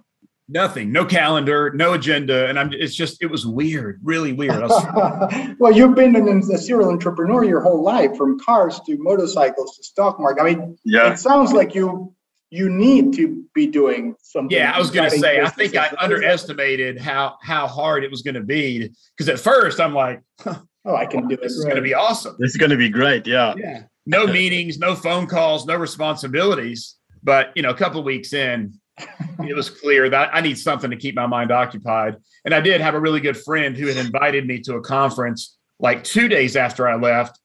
Speaker 4: nothing no calendar no agenda and i'm it's just it was weird really weird
Speaker 2: was, <laughs> well you've been an, a serial entrepreneur your whole life from cars to motorcycles to stock market i mean yeah it sounds like you you need to be doing something.
Speaker 4: Yeah, I was going to say, I think I underestimated how how hard it was going to be because at first I'm like,
Speaker 2: huh, oh, I can do
Speaker 4: this.
Speaker 2: This
Speaker 4: is going to be awesome.
Speaker 3: This is going to be great. Yeah.
Speaker 4: Yeah. No meetings, no phone calls, no responsibilities. But you know, a couple of weeks in, it was clear that I need something to keep my mind occupied. And I did have a really good friend who had invited me to a conference like two days after I left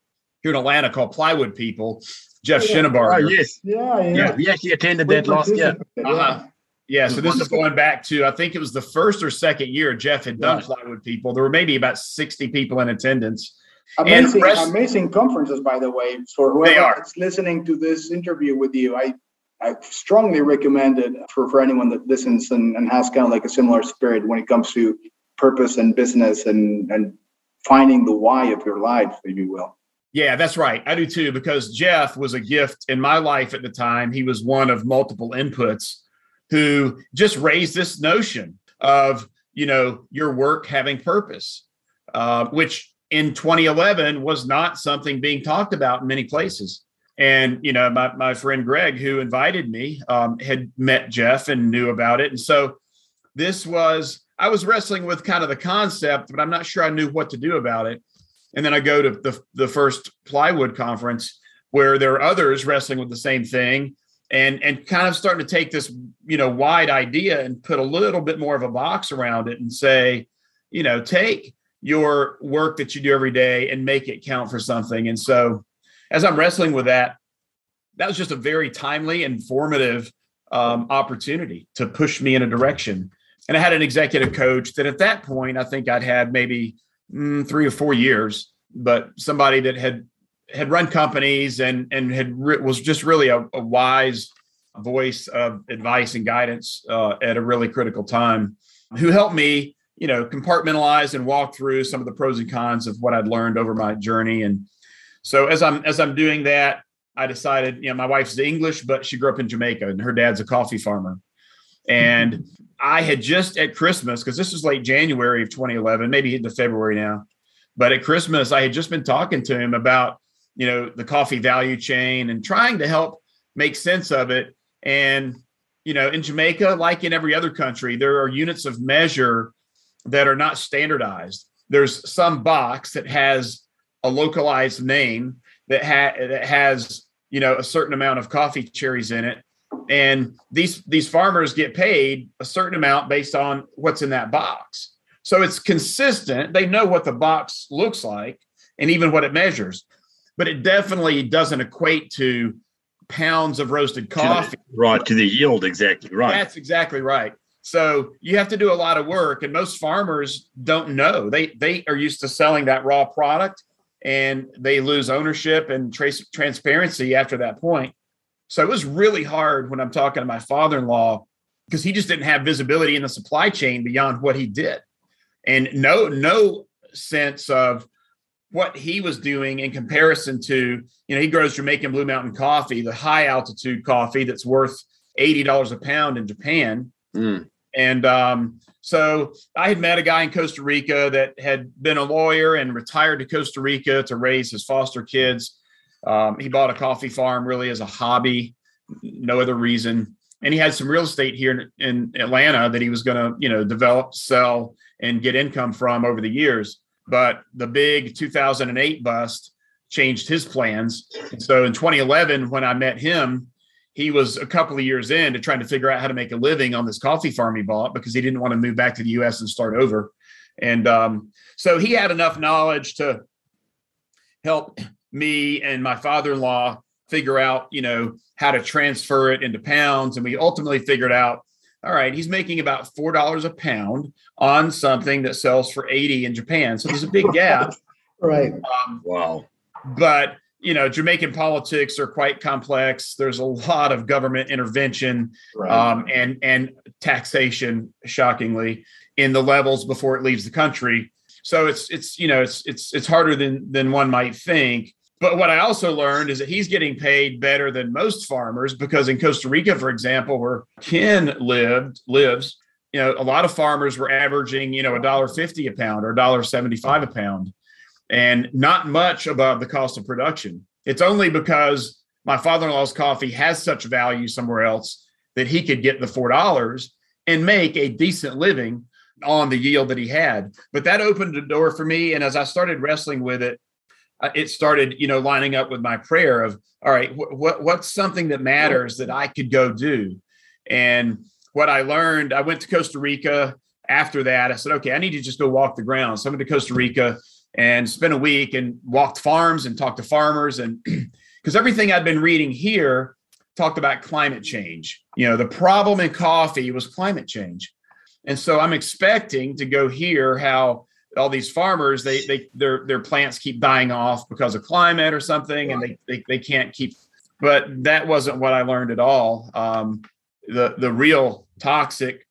Speaker 4: here in Atlanta called Plywood People Jeff yeah. Shinabarger.
Speaker 3: Oh, yes.
Speaker 2: Yeah, yeah. yeah.
Speaker 3: We actually attended that last year.
Speaker 4: Uh-huh. Yeah, so this is going back to I think it was the first or second year Jeff had done yeah. plywood people. There were maybe about 60 people in attendance.
Speaker 2: Amazing, rest, amazing conferences, by the way. For whoever is listening to this interview with you, I I strongly recommend it for, for anyone that listens and, and has kind of like a similar spirit when it comes to purpose and business and and finding the why of your life, if you will.
Speaker 4: Yeah, that's right. I do too, because Jeff was a gift in my life at the time. He was one of multiple inputs who just raised this notion of, you know, your work having purpose, uh, which in 2011 was not something being talked about in many places. And, you know, my, my friend Greg, who invited me, um, had met Jeff and knew about it. And so this was, I was wrestling with kind of the concept, but I'm not sure I knew what to do about it. And then I go to the, the first plywood conference where there are others wrestling with the same thing and and kind of starting to take this you know wide idea and put a little bit more of a box around it and say you know take your work that you do every day and make it count for something and so as i'm wrestling with that that was just a very timely informative um, opportunity to push me in a direction and i had an executive coach that at that point i think i'd had maybe mm, three or four years, but somebody that had had run companies and and had re- was just really a, a, wise voice of advice and guidance uh, at a really critical time, who helped me you know, compartmentalize and walk through some of the pros and cons of what I'd learned over my journey. And so as I'm as I'm doing that, I decided, you know, my wife's English, but she grew up in Jamaica and her dad's a coffee farmer. And <laughs> I had just at Christmas, because this was late January of 2011, maybe into February now. But at Christmas, I had just been talking to him about, you know, the coffee value chain and trying to help make sense of it. And, you know, in Jamaica, like in every other country, there are units of measure that are not standardized. There's some box that has a localized name that, ha- that has, you know, a certain amount of coffee cherries in it. And these these farmers get paid a certain amount based on what's in that box. So it's consistent. They know what the box looks like and even what it measures but it definitely doesn't equate to pounds of roasted coffee
Speaker 3: to the, right to the yield exactly right.
Speaker 4: That's exactly right. So you have to do a lot of work and most farmers don't know. They they are used to selling that raw product and they lose ownership and trace transparency after that point so it was really hard when I'm talking to my father in law because he just didn't have visibility in the supply chain beyond what he did. And no, no sense of what he was doing in comparison to, you know, he grows Jamaican Blue Mountain coffee, the high altitude coffee that's worth $80 a pound in Japan. Mm. And um, so I had met a guy in Costa Rica that had been a lawyer and retired to Costa Rica to raise his foster kids. Um, he bought a coffee farm really as a hobby, no other reason. And he had some real estate here in, in Atlanta that he was going to, you know, develop, sell, and get income from over the years. But the big 2008 bust changed his plans. And so in 2011, when I met him, he was a couple of years in to trying to figure out how to make a living on this coffee farm he bought because he didn't want to move back to the U.S. and start over. And um, so he had enough knowledge to help me and my father-in-law figure out, you know, how to transfer it into pounds. And we ultimately figured out, all right, he's making about four dollars a pound on something that sells for 80 in Japan. So there's a big gap. <laughs>
Speaker 2: right.
Speaker 3: Um, wow.
Speaker 4: But you know, Jamaican politics are quite complex. There's a lot of government intervention right. um, and and taxation, shockingly, in the levels before it leaves the country. So it's it's you know it's it's it's harder than than one might think. But what I also learned is that he's getting paid better than most farmers because in Costa Rica, for example, where Ken lived lives, you know, a lot of farmers were averaging, you know, a dollar fifty a pound or a dollar seventy-five a pound, and not much above the cost of production. It's only because my father-in-law's coffee has such value somewhere else that he could get the four dollars and make a decent living on the yield that he had. But that opened the door for me. And as I started wrestling with it, uh, it started, you know, lining up with my prayer of, all right, wh- what what's something that matters that I could go do? And what I learned, I went to Costa Rica after that. I said, okay, I need to just go walk the ground. So I went to Costa Rica and spent a week and walked farms and talked to farmers. And <clears throat> because everything I'd been reading here talked about climate change. You know, the problem in coffee was climate change. And so I'm expecting to go hear how all these farmers they they their their plants keep dying off because of climate or something and they they, they can't keep but that wasn't what i learned at all um, the the real toxic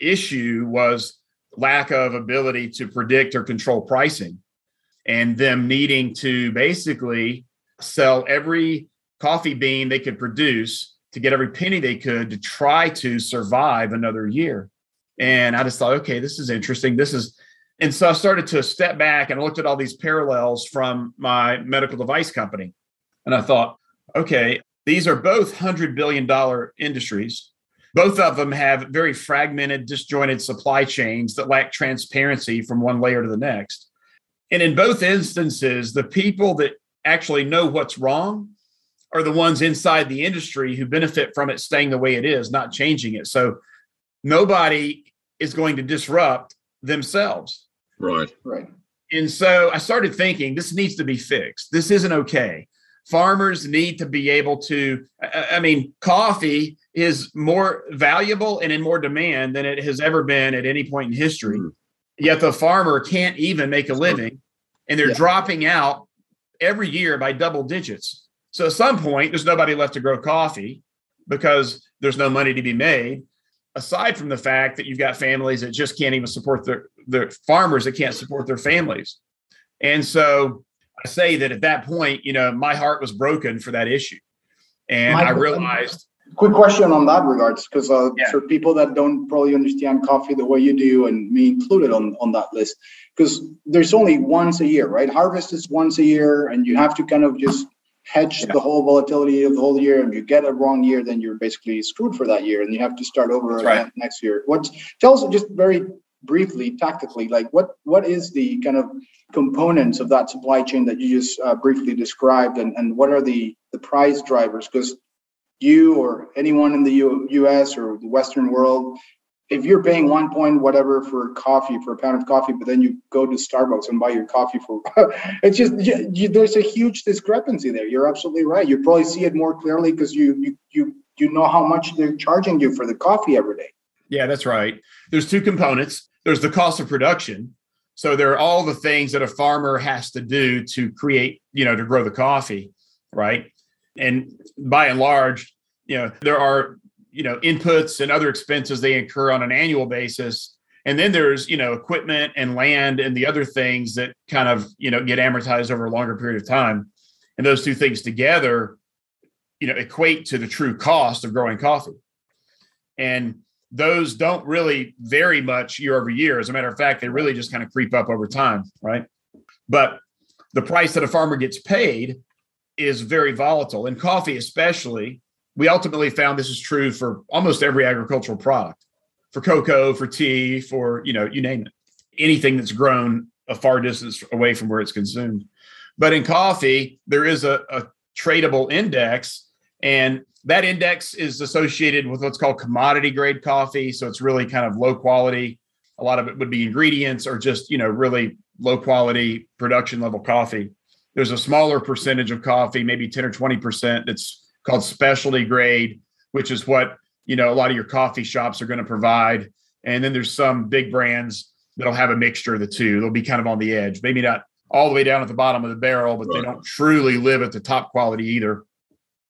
Speaker 4: issue was lack of ability to predict or control pricing and them needing to basically sell every coffee bean they could produce to get every penny they could to try to survive another year and i just thought okay this is interesting this is and so I started to step back and looked at all these parallels from my medical device company. And I thought, okay, these are both $100 billion industries. Both of them have very fragmented, disjointed supply chains that lack transparency from one layer to the next. And in both instances, the people that actually know what's wrong are the ones inside the industry who benefit from it staying the way it is, not changing it. So nobody is going to disrupt themselves.
Speaker 3: Right.
Speaker 2: Right.
Speaker 4: And so I started thinking this needs to be fixed. This isn't okay. Farmers need to be able to, I mean, coffee is more valuable and in more demand than it has ever been at any point in history. Mm. Yet the farmer can't even make a living and they're yeah. dropping out every year by double digits. So at some point, there's nobody left to grow coffee because there's no money to be made aside from the fact that you've got families that just can't even support their the farmers that can't support their families. And so I say that at that point, you know, my heart was broken for that issue. And Michael, I realized.
Speaker 2: Quick question on that regards, because uh, yeah. for people that don't probably understand coffee the way you do, and me included on, on that list, because there's only once a year, right? Harvest is once a year, and you have to kind of just hedge yeah. the whole volatility of the whole year. And you get a wrong year, then you're basically screwed for that year, and you have to start over right. next year. What tell us just very briefly, tactically, like what what is the kind of components of that supply chain that you just uh, briefly described, and, and what are the the price drivers? Because you or anyone in the U- U.S. or the Western world, if you're paying one point whatever for coffee for a pound of coffee, but then you go to Starbucks and buy your coffee for, <laughs> it's just you, you, there's a huge discrepancy there. You're absolutely right. You probably see it more clearly because you you you you know how much they're charging you for the coffee every day.
Speaker 4: Yeah, that's right. There's two components. There's the cost of production. So there are all the things that a farmer has to do to create, you know, to grow the coffee, right? And by and large, you know, there are, you know, inputs and other expenses they incur on an annual basis. And then there's, you know, equipment and land and the other things that kind of, you know, get amortized over a longer period of time. And those two things together, you know, equate to the true cost of growing coffee. And those don't really vary much year over year. As a matter of fact, they really just kind of creep up over time, right? But the price that a farmer gets paid is very volatile. and coffee, especially, we ultimately found this is true for almost every agricultural product for cocoa, for tea, for, you know, you name it, anything that's grown a far distance away from where it's consumed. But in coffee, there is a, a tradable index. And that index is associated with what's called commodity grade coffee. So it's really kind of low quality. A lot of it would be ingredients or just, you know, really low quality production level coffee. There's a smaller percentage of coffee, maybe 10 or 20%, that's called specialty grade, which is what, you know, a lot of your coffee shops are going to provide. And then there's some big brands that'll have a mixture of the two. They'll be kind of on the edge, maybe not all the way down at the bottom of the barrel, but they don't truly live at the top quality either.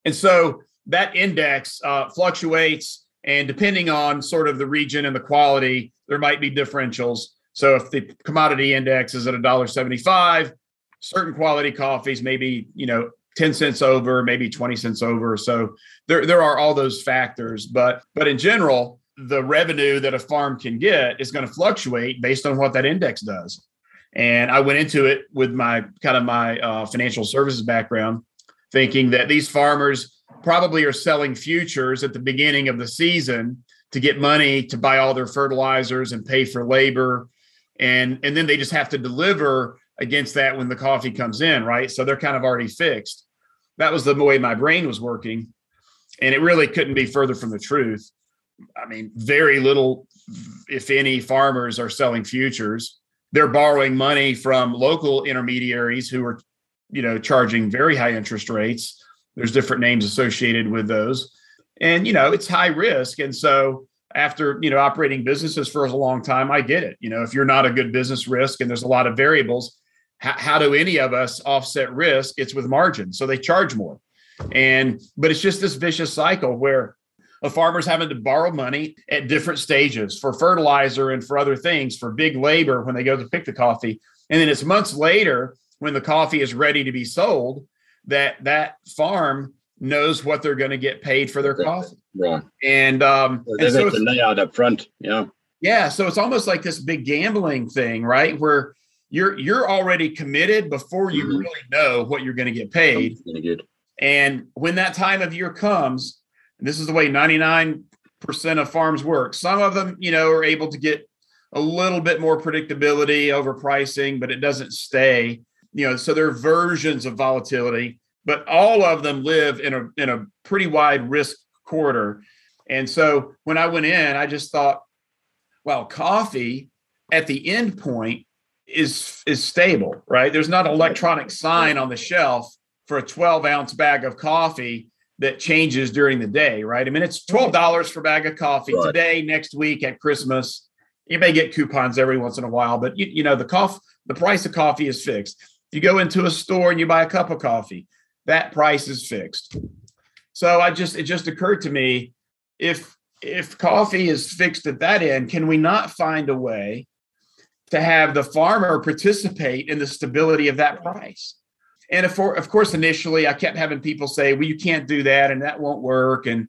Speaker 4: And so that index uh, fluctuates, and depending on sort of the region and the quality, there might be differentials. So if the commodity index is at a dollar seventy-five, certain quality coffees maybe you know 10 cents over maybe 20 cents over. So there there are all those factors but but in general the revenue that a farm can get is going to fluctuate based on what that index does. And i went into it with my kind of my uh, financial services background thinking that these farmers probably are selling futures at the beginning of the season to get money to buy all their fertilizers and pay for labor. And and then they just have to deliver against that when the coffee comes in right so they're kind of already fixed that was the way my brain was working and it really couldn't be further from the truth i mean very little if any farmers are selling futures they're borrowing money from local intermediaries who are you know charging very high interest rates there's different names associated with those. And, you know, it's high risk. And so after, you know, operating businesses for a long time, I get it. You know, if you're not a good business risk and there's a lot of variables, how, how do any of us offset risk? It's with margin. So they charge more. And, but it's just this vicious cycle where a farmer's having to borrow money at different stages for fertilizer and for other things, for big labor when they go to pick the coffee. And then it's months later when the coffee is ready to be sold that that farm knows what they're going to get paid for their coffee.
Speaker 3: Right.
Speaker 4: And um
Speaker 3: and so the layout up front. Yeah.
Speaker 4: Yeah. So it's almost like this big gambling thing, right? Where you're you're already committed before you mm-hmm. really know what you're going to get paid. And when that time of year comes, this is the way 99% of farms work. Some of them, you know, are able to get a little bit more predictability over pricing, but it doesn't stay you know, so there are versions of volatility, but all of them live in a in a pretty wide risk corridor. And so when I went in, I just thought, well, coffee at the end point is is stable, right? There's not an electronic sign on the shelf for a 12 ounce bag of coffee that changes during the day, right? I mean, it's $12 for a bag of coffee right. today, next week at Christmas. You may get coupons every once in a while, but you, you know, the coffee, the price of coffee is fixed If you go into a store and you buy a cup of coffee, that price is fixed. So I just it just occurred to me if if coffee is fixed at that end, can we not find a way to have the farmer participate in the stability of that price. And of, of course, initially I kept having people say, well, you can't do that and that won't work. And,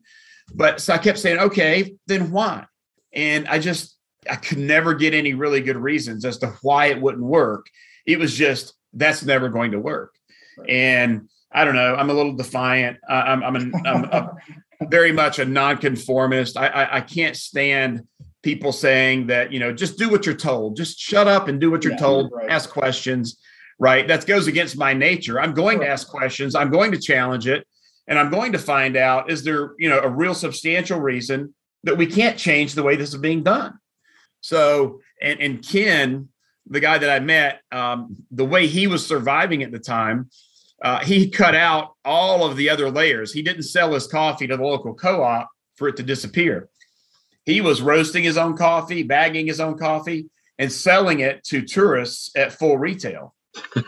Speaker 4: but so I kept saying, okay, then why? And I just, I could never get any really good reasons as to why it wouldn't work. It was just, that's never going to work. Right. And I don't know, I'm a little defiant. I'm, I'm, an, I'm a, <laughs> very much a nonconformist. I, I, I can't stand people saying that, you know, just do what you're told, just shut up and do what you're yeah, told, right. ask questions right? That goes against my nature. I'm going to ask questions, I'm going to challenge it, and I'm going to find out is there, you know, a real substantial reason that we can't change the way this is being done. So, and, and Ken, the guy that I met, um, the way he was surviving at the time, uh, he cut out all of the other layers. He didn't sell his coffee to the local co-op for it to disappear. He was roasting his own coffee, bagging his own coffee, and selling it to tourists at full retail. <laughs>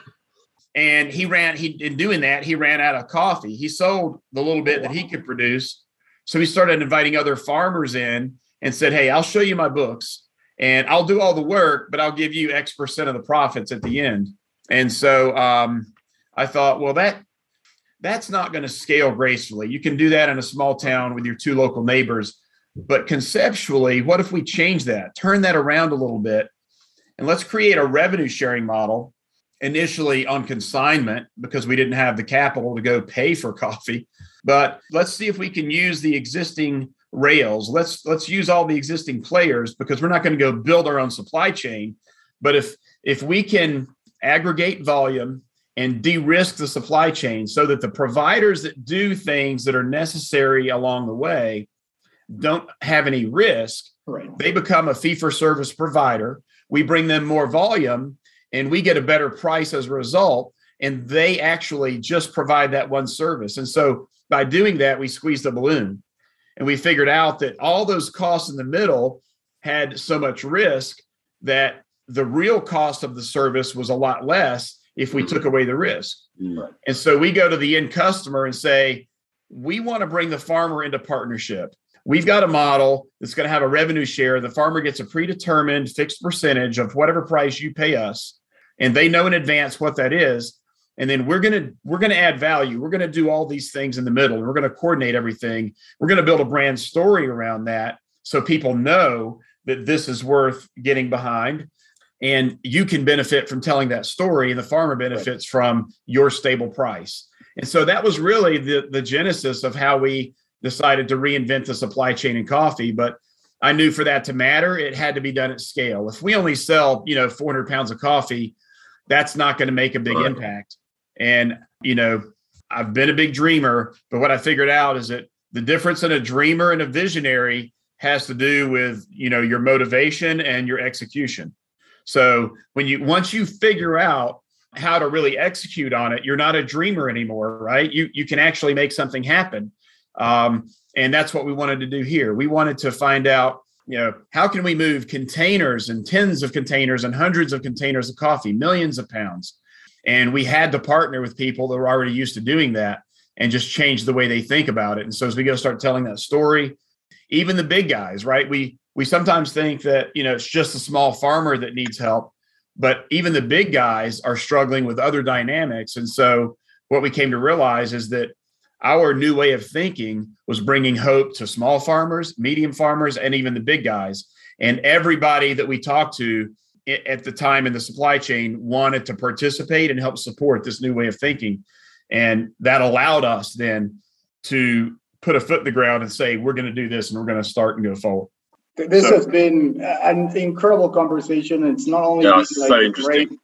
Speaker 4: And he ran he in doing that he ran out of coffee. He sold the little bit that he could produce. So he started inviting other farmers in and said hey i'll show you my books and i'll do all the work but i'll give you x percent of the profits at the end. And so um, i thought well that that's not going to scale gracefully. You can do that in a small town with your two local neighbors but conceptually what if we change that turn that around a little bit and let's create a revenue sharing model initially on consignment because we didn't have the capital to go pay for <laughs> coffee. But let's see if we can use the existing rails. Let's let's use all the existing players because we're not going to go build our own supply chain. But if if we can aggregate volume and de-risk the supply chain so that the providers that do things that are necessary along the way don't have any risk, right. they become a fee for service provider. We bring them more volume and we get a better price as a result and they actually just provide that one service and so by doing that we squeezed the balloon and we figured out that all those costs in the middle had so much risk that the real cost of the service was a lot less if we took away the risk mm. and so we go to the end customer and say we want to bring the farmer into partnership we've got a model that's going to have a revenue share. The farmer gets a predetermined fixed percentage of whatever price you pay us and they know in advance what that is. And then we're going to we're going to add value. We're going to do all these things in the middle. We're going to coordinate everything. We're going to build a brand story around that so people know that this is worth getting behind. And you can benefit from telling that story. And the farmer benefits right. from your stable price. And so that was really the the genesis of how we decided to reinvent the supply chain in coffee but i knew for that to matter it had to be done at scale if we only sell you know 400 pounds of coffee that's not going to make a big right. impact. And, you know, I've been a big dreamer, but what I figured out is that the difference in a dreamer and a visionary has to do with, you know, your motivation and your execution. So when you once you figure out how to really execute on it, you're not a dreamer anymore, right? You you can actually make something happen. Um, and that's what we wanted to do here. We wanted to find out you know, how can we move containers and tens of containers and hundreds of containers of coffee, millions of pounds? And we had to partner with people that were already used to doing that and just change the way they think about it. And so as we go start telling that story, even the big guys, right? We we sometimes think that, you know, it's just a small farmer that needs help, but even the big guys are struggling with other dynamics. And so what we came to realize is that our new way of thinking was bringing hope to small farmers, medium farmers, and even the big guys. And everybody that we talked to at the time in the supply chain wanted to participate and help support this new way of thinking. And that allowed us then to put a foot in the ground and say, we're going to do this and we're going to start and go forward.
Speaker 2: This so, has been an incredible conversation. It's not only
Speaker 3: yeah, like so interesting.
Speaker 2: great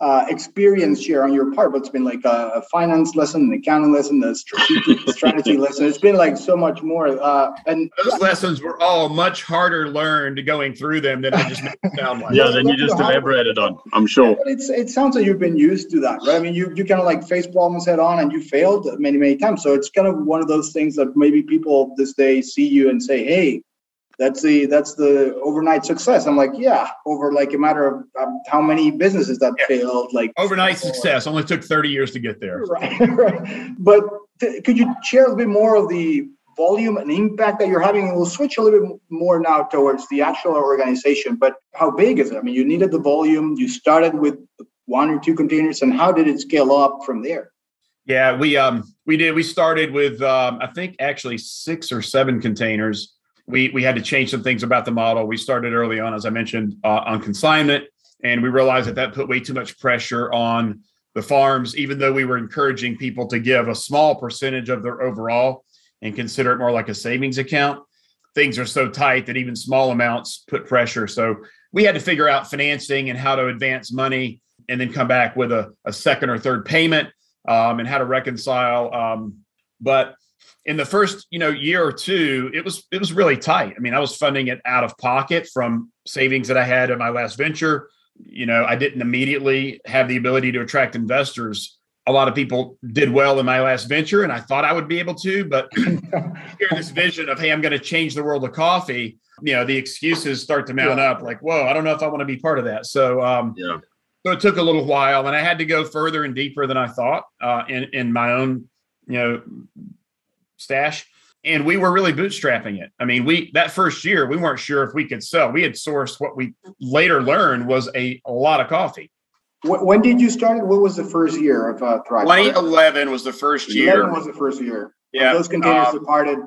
Speaker 2: uh, experience here on your part, but it's been like a, a finance lesson, an accounting lesson, a strategic <laughs> strategy lesson. It's been like so much more. Uh, and
Speaker 4: those lessons were all much harder learned going through them than I just made it sound like. <laughs>
Speaker 3: yeah, than you just elaborated on. I'm sure. Yeah,
Speaker 2: but it's it sounds like you've been used to that, right? I mean, you you kind of like face problems head on, and you failed many many times. So it's kind of one of those things that maybe people this day see you and say, hey that's the that's the overnight success i'm like yeah over like a matter of um, how many businesses that yeah. failed like
Speaker 4: overnight success only took 30 years to get there
Speaker 2: right, <laughs> right. but th- could you share a bit more of the volume and impact that you're having? And we'll switch a little bit more now towards the actual organization, but how big is it? I mean, you needed the volume, you started with one or two containers, and how did it scale up from there?
Speaker 4: Yeah, we um we did. We started with um, I think actually six or seven containers. We we had to change some things about the model. We started early on, as I mentioned, uh, on consignment, and we realized that that put way too much pressure on the farms. Even though we were encouraging people to give a small percentage of their overall and consider it more like a savings account, things are so tight that even small amounts put pressure. So we had to figure out financing and how to advance money, and then come back with a, a second or third payment um, and how to reconcile. Um, but in the first, you know, year or two, it was it was really tight. I mean, I was funding it out of pocket from savings that I had in my last venture. You know, I didn't immediately have the ability to attract investors. A lot of people did well in my last venture, and I thought I would be able to. But <laughs> hear this vision of, hey, I'm going to change the world of coffee. You know, the excuses start to mount up. Like, whoa, I don't know if I want to be part of that. So, um, yeah so it took a little while, and I had to go further and deeper than I thought uh, in in my own you know stash. And we were really bootstrapping it. I mean, we that first year we weren't sure if we could sell. We had sourced what we later learned was a, a lot of coffee.
Speaker 2: When did you start? What was the first year of uh,
Speaker 4: Thrive? 2011 was the first year.
Speaker 2: 11 was the first year.
Speaker 4: Yeah,
Speaker 2: those containers um, departed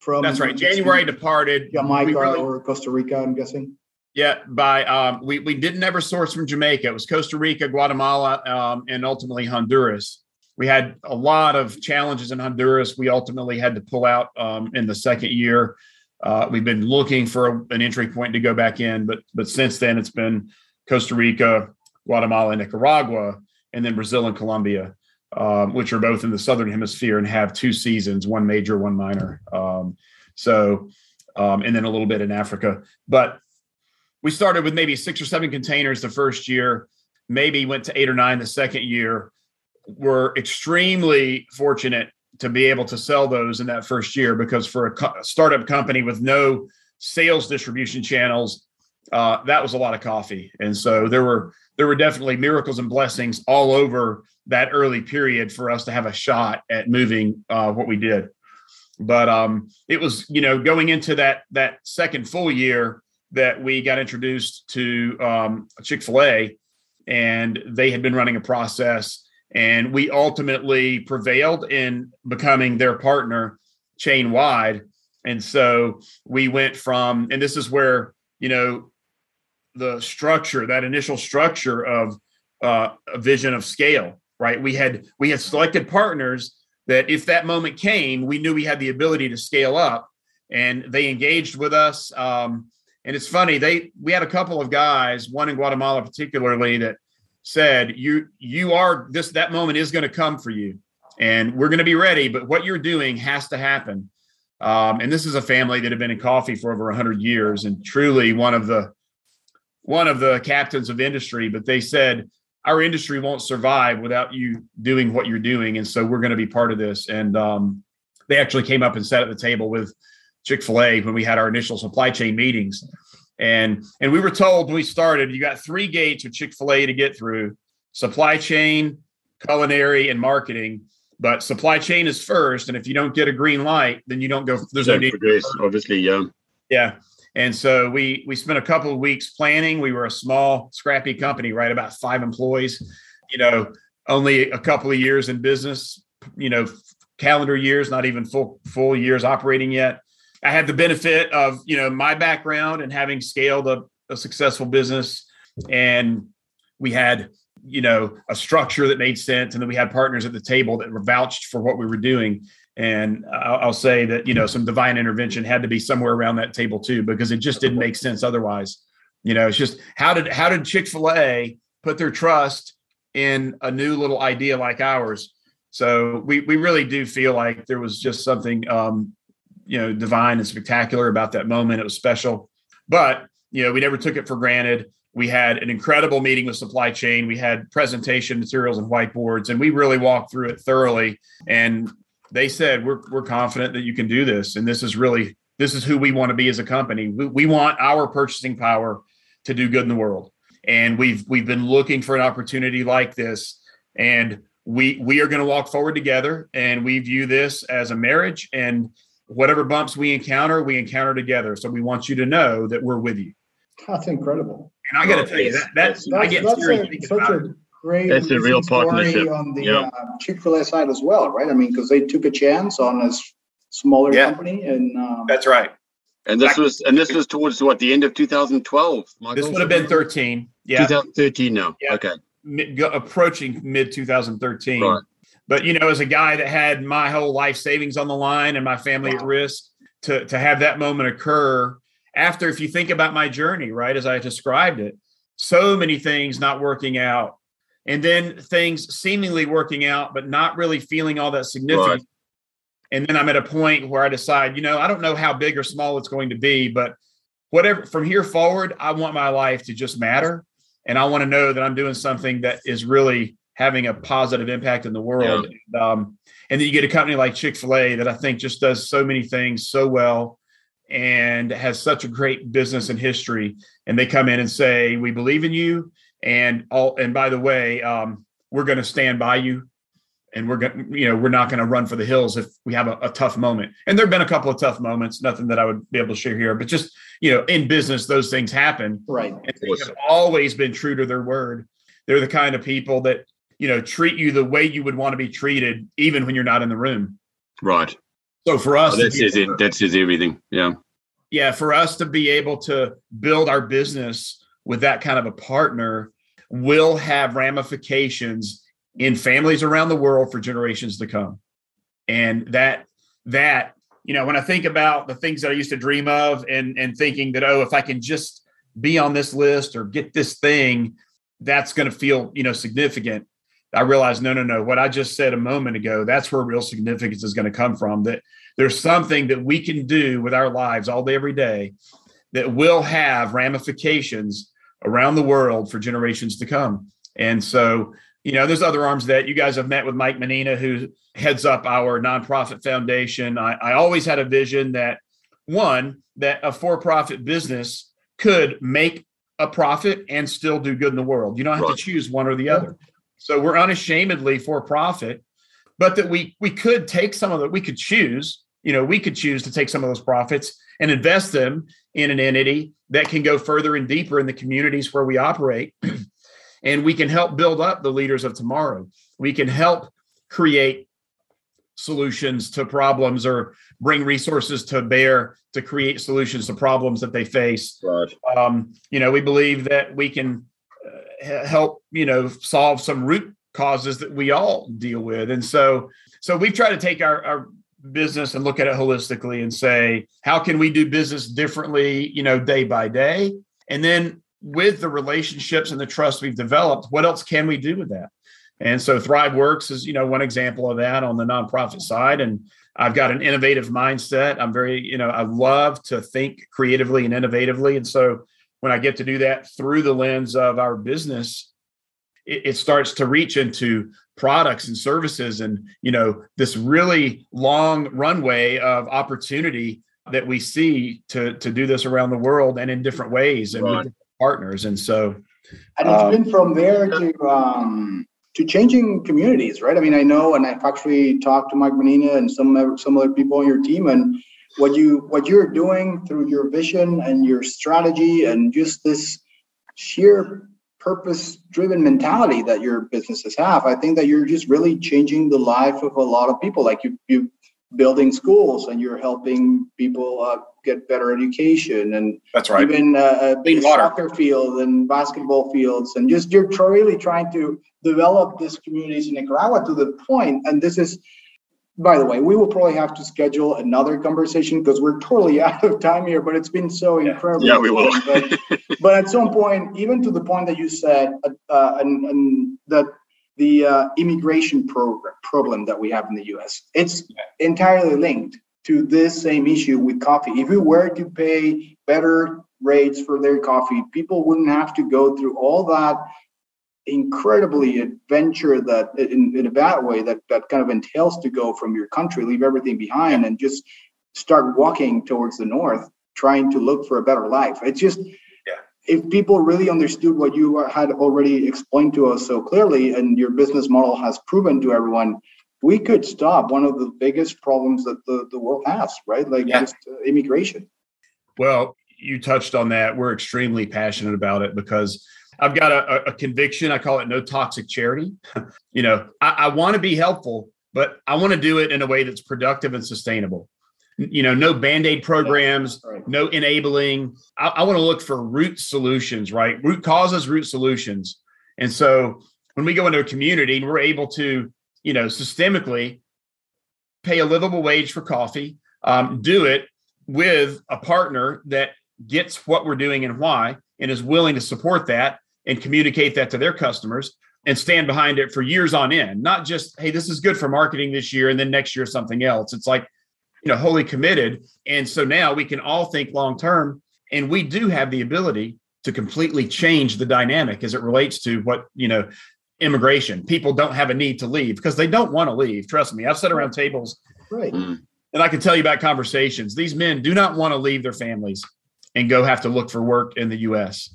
Speaker 2: from.
Speaker 4: That's right. January departed.
Speaker 2: Jamaica really, or Costa Rica, I'm guessing.
Speaker 4: Yeah, by um, we we didn't ever source from Jamaica. It was Costa Rica, Guatemala, um, and ultimately Honduras. We had a lot of challenges in Honduras. We ultimately had to pull out um, in the second year. Uh, we've been looking for an entry point to go back in, but but since then it's been Costa Rica, Guatemala, Nicaragua, and then Brazil and Colombia, um, which are both in the southern hemisphere and have two seasons, one major, one minor. Um, so, um, and then a little bit in Africa, but we started with maybe six or seven containers the first year, maybe went to eight or nine the second year. We're extremely fortunate to be able to sell those in that first year because for a co- startup company with no sales distribution channels, uh, that was a lot of coffee. And so there were there were definitely miracles and blessings all over that early period for us to have a shot at moving uh, what we did. But um, it was you know going into that that second full year that we got introduced to um, Chick fil A, and they had been running a process, and we ultimately prevailed in becoming their partner chain wide. And so we went from, and this is where, you know, the structure, that initial structure of uh, a vision of scale, right? We had we had selected partners that if that moment came, we knew we had the ability to scale up, and they engaged with us. Um, and it's funny, they we had a couple of guys, one in Guatemala particularly, that said, You you are this that moment is going to come for you. And we're going to be ready, but what you're doing has to happen. Um, and this is a family that had been in coffee for over 100 years and truly one of the one of the captains of industry but they said our industry won't survive without you doing what you're doing and so we're going to be part of this and um, they actually came up and sat at the table with Chick Fil A when we had our initial supply chain meetings, and and we were told when we started, you got three gates with Chick Fil A to get through: supply chain, culinary, and marketing. But supply chain is first, and if you don't get a green light, then you don't go. There's no need.
Speaker 3: Grace, obviously, yeah,
Speaker 4: yeah. And so we we spent a couple of weeks planning. We were a small, scrappy company, right? About five employees. You know, only a couple of years in business. You know, calendar years, not even full full years operating yet. I had the benefit of you know my background and having scaled a, a successful business, and we had you know a structure that made sense, and then we had partners at the table that were vouched for what we were doing. And I'll, I'll say that you know some divine intervention had to be somewhere around that table too, because it just didn't make sense otherwise. You know, it's just how did how did Chick Fil A put their trust in a new little idea like ours? So we we really do feel like there was just something um, you know divine and spectacular about that moment. It was special, but you know we never took it for granted. We had an incredible meeting with supply chain. We had presentation materials and whiteboards, and we really walked through it thoroughly. And they said, "We're we're confident that you can do this, and this is really this is who we want to be as a company. We, we want our purchasing power to do good in the world, and we've we've been looking for an opportunity like this, and we we are going to walk forward together, and we view this as a marriage and." Whatever bumps we encounter, we encounter together. So we want you to know that we're with you.
Speaker 2: That's incredible.
Speaker 4: And I got to tell you that that's,
Speaker 2: that's
Speaker 4: I get
Speaker 2: that's
Speaker 4: teary
Speaker 2: a, such
Speaker 4: about
Speaker 2: a
Speaker 4: it.
Speaker 2: great
Speaker 3: That's a real partnership.
Speaker 2: on the
Speaker 3: Yeah.
Speaker 2: uh, Chick-fil-A side as well, right? I mean, because they took a chance on a s- smaller
Speaker 4: Yeah.
Speaker 2: company and um,
Speaker 4: That's right.
Speaker 3: And this was and this was towards what the end of 2012. Michael?
Speaker 4: This would have been 13. Yeah.
Speaker 3: 2013 now.
Speaker 4: Yeah.
Speaker 3: Okay.
Speaker 4: mid, go, approaching mid 2013.
Speaker 3: Right.
Speaker 4: But you know, as a guy that had my whole life savings on the line and my family at risk, to to have that moment occur after, if you think about my journey, right, as I described it, so many things not working out, and then things seemingly working out, but not really feeling all that significant.
Speaker 3: Right.
Speaker 4: And then I'm at a point where I decide, you know, I don't know how big or small it's going to be, but whatever from here forward, I want my life to just matter and I want to know that I'm doing something that is really having a positive impact in the world. And, um, and then you get a company like Chick Fil A that I think just does so many things so well and has such a great business and history. And they come in and say, "We believe in you," and all. And by the way, um, we're going to stand by you. And we're going, to you know, we're not going to run for the hills if we have a, a tough moment. And there've been a couple of tough moments, nothing that I would be able to share here, but just you know, in business, those things happen
Speaker 2: right.
Speaker 4: and they have always been true to their word. They're the kind of people that you know treat you the way you would want to be treated, even when you're not in the room.
Speaker 3: Right.
Speaker 4: So for us,
Speaker 3: Oh, that says it. That says everything. Yeah.
Speaker 4: yeah, for us to be able to build our business with that kind of a partner will have ramifications in families around the world for generations to come. And that that you know, when I think about the things that I used to dream of and and thinking that oh, if I can just be on this list or get this thing, that's going to feel you know significant. I realized no, no, no. What I just said a moment ago, that's where real significance is going to come from. That there's something that we can do with our lives all day, every day, that will have ramifications around the world for generations to come. And so, you know, there's other arms that you guys have met with Mike Menina, who heads up our nonprofit foundation. I, I always had a vision that one, that a for-profit business could make a profit and still do good in the world. You don't have
Speaker 3: Right.
Speaker 4: to choose one or the other. So we're unashamedly for profit, but that we we could take some of the we could choose, you know, we could choose to take some of those profits and invest them in an entity that can go further and deeper in the communities where we operate. <clears throat> and we can help build up the leaders of tomorrow. We can help create solutions to problems or bring resources to bear to create solutions to problems that they face
Speaker 3: Right.
Speaker 4: um, you know, we believe that we can Uh, help, you know, solve some root causes that we all deal with. And so, so we've tried to take our, our business and look at it holistically and say, how can we do business differently, you know, day by day? And then with the relationships and the trust we've developed, what else can we do with that? And so Thrive Works is, you know, one example of that on the nonprofit side. And I've got an innovative mindset. I'm very, you know, I love to think creatively and innovatively. And so when I get to do that through the lens of our business, it, it starts to reach into products and services and, you know, this really long runway of opportunity that we see to to do this around the world and in different ways and
Speaker 3: Right.
Speaker 4: with different partners. And so
Speaker 2: And it's
Speaker 4: Um,
Speaker 2: been from there to um, to changing communities, right? I mean, I know, and I've actually talked to Mike Menina and some some other people on your team, and what you what you're doing through your vision and your strategy and just this sheer purpose-driven mentality that your businesses have. I think that you're just really changing the life of a lot of people. Like you you building schools and you're helping people uh, get better education and
Speaker 4: that's right
Speaker 2: even uh, a
Speaker 4: Clean
Speaker 2: big
Speaker 4: water.
Speaker 2: soccer field and basketball fields and just you're really trying to develop these communities in Nicaragua to the point and this is by the way we will probably have to schedule another conversation because we're totally <laughs> out of time here but it's been so
Speaker 4: Yeah.
Speaker 2: incredible
Speaker 3: Yeah, we will.
Speaker 2: but, but <laughs> at some point even to the point that you said uh, uh, and, and that the uh, immigration program problem that we have in the US it's entirely linked to this same issue with coffee. If we were to pay better rates for their coffee, people wouldn't have to go through all that incredibly adventure that in, in a bad way that that kind of entails to go from your country, leave everything behind and just start walking towards the north, trying to look for a better life. It's just
Speaker 4: Yeah.
Speaker 2: if people really understood what you had already explained to us so clearly and your business model has proven to everyone we could stop one of the biggest problems that the, the world has, right? Like yeah. just uh, immigration.
Speaker 4: Well, you touched on that. We're extremely passionate about it because I've got a, a conviction. I call it no toxic charity. <laughs> you know, I, I want to be helpful, but I want to do it in a way that's productive and sustainable. You know, no band aid programs, right. no enabling. I, I want to look for root solutions, right? Root causes, root solutions. And so when we go into a community and we're able to, you know, systemically pay a livable wage for coffee, um, do it with a partner that gets what we're doing and why and is willing to support that and communicate that to their customers and stand behind it for years on end. Not just hey this is good for marketing this year and then next year something else. It's like you know wholly committed. And so now we can all think long term and we do have the ability to completely change the dynamic as it relates to what you know immigration. People don't have a need to leave because they don't want to leave. Trust me i've sat around tables
Speaker 2: right. Mm.
Speaker 4: and i can tell you about conversations. These men do not want to leave their families and go have to look for work in the us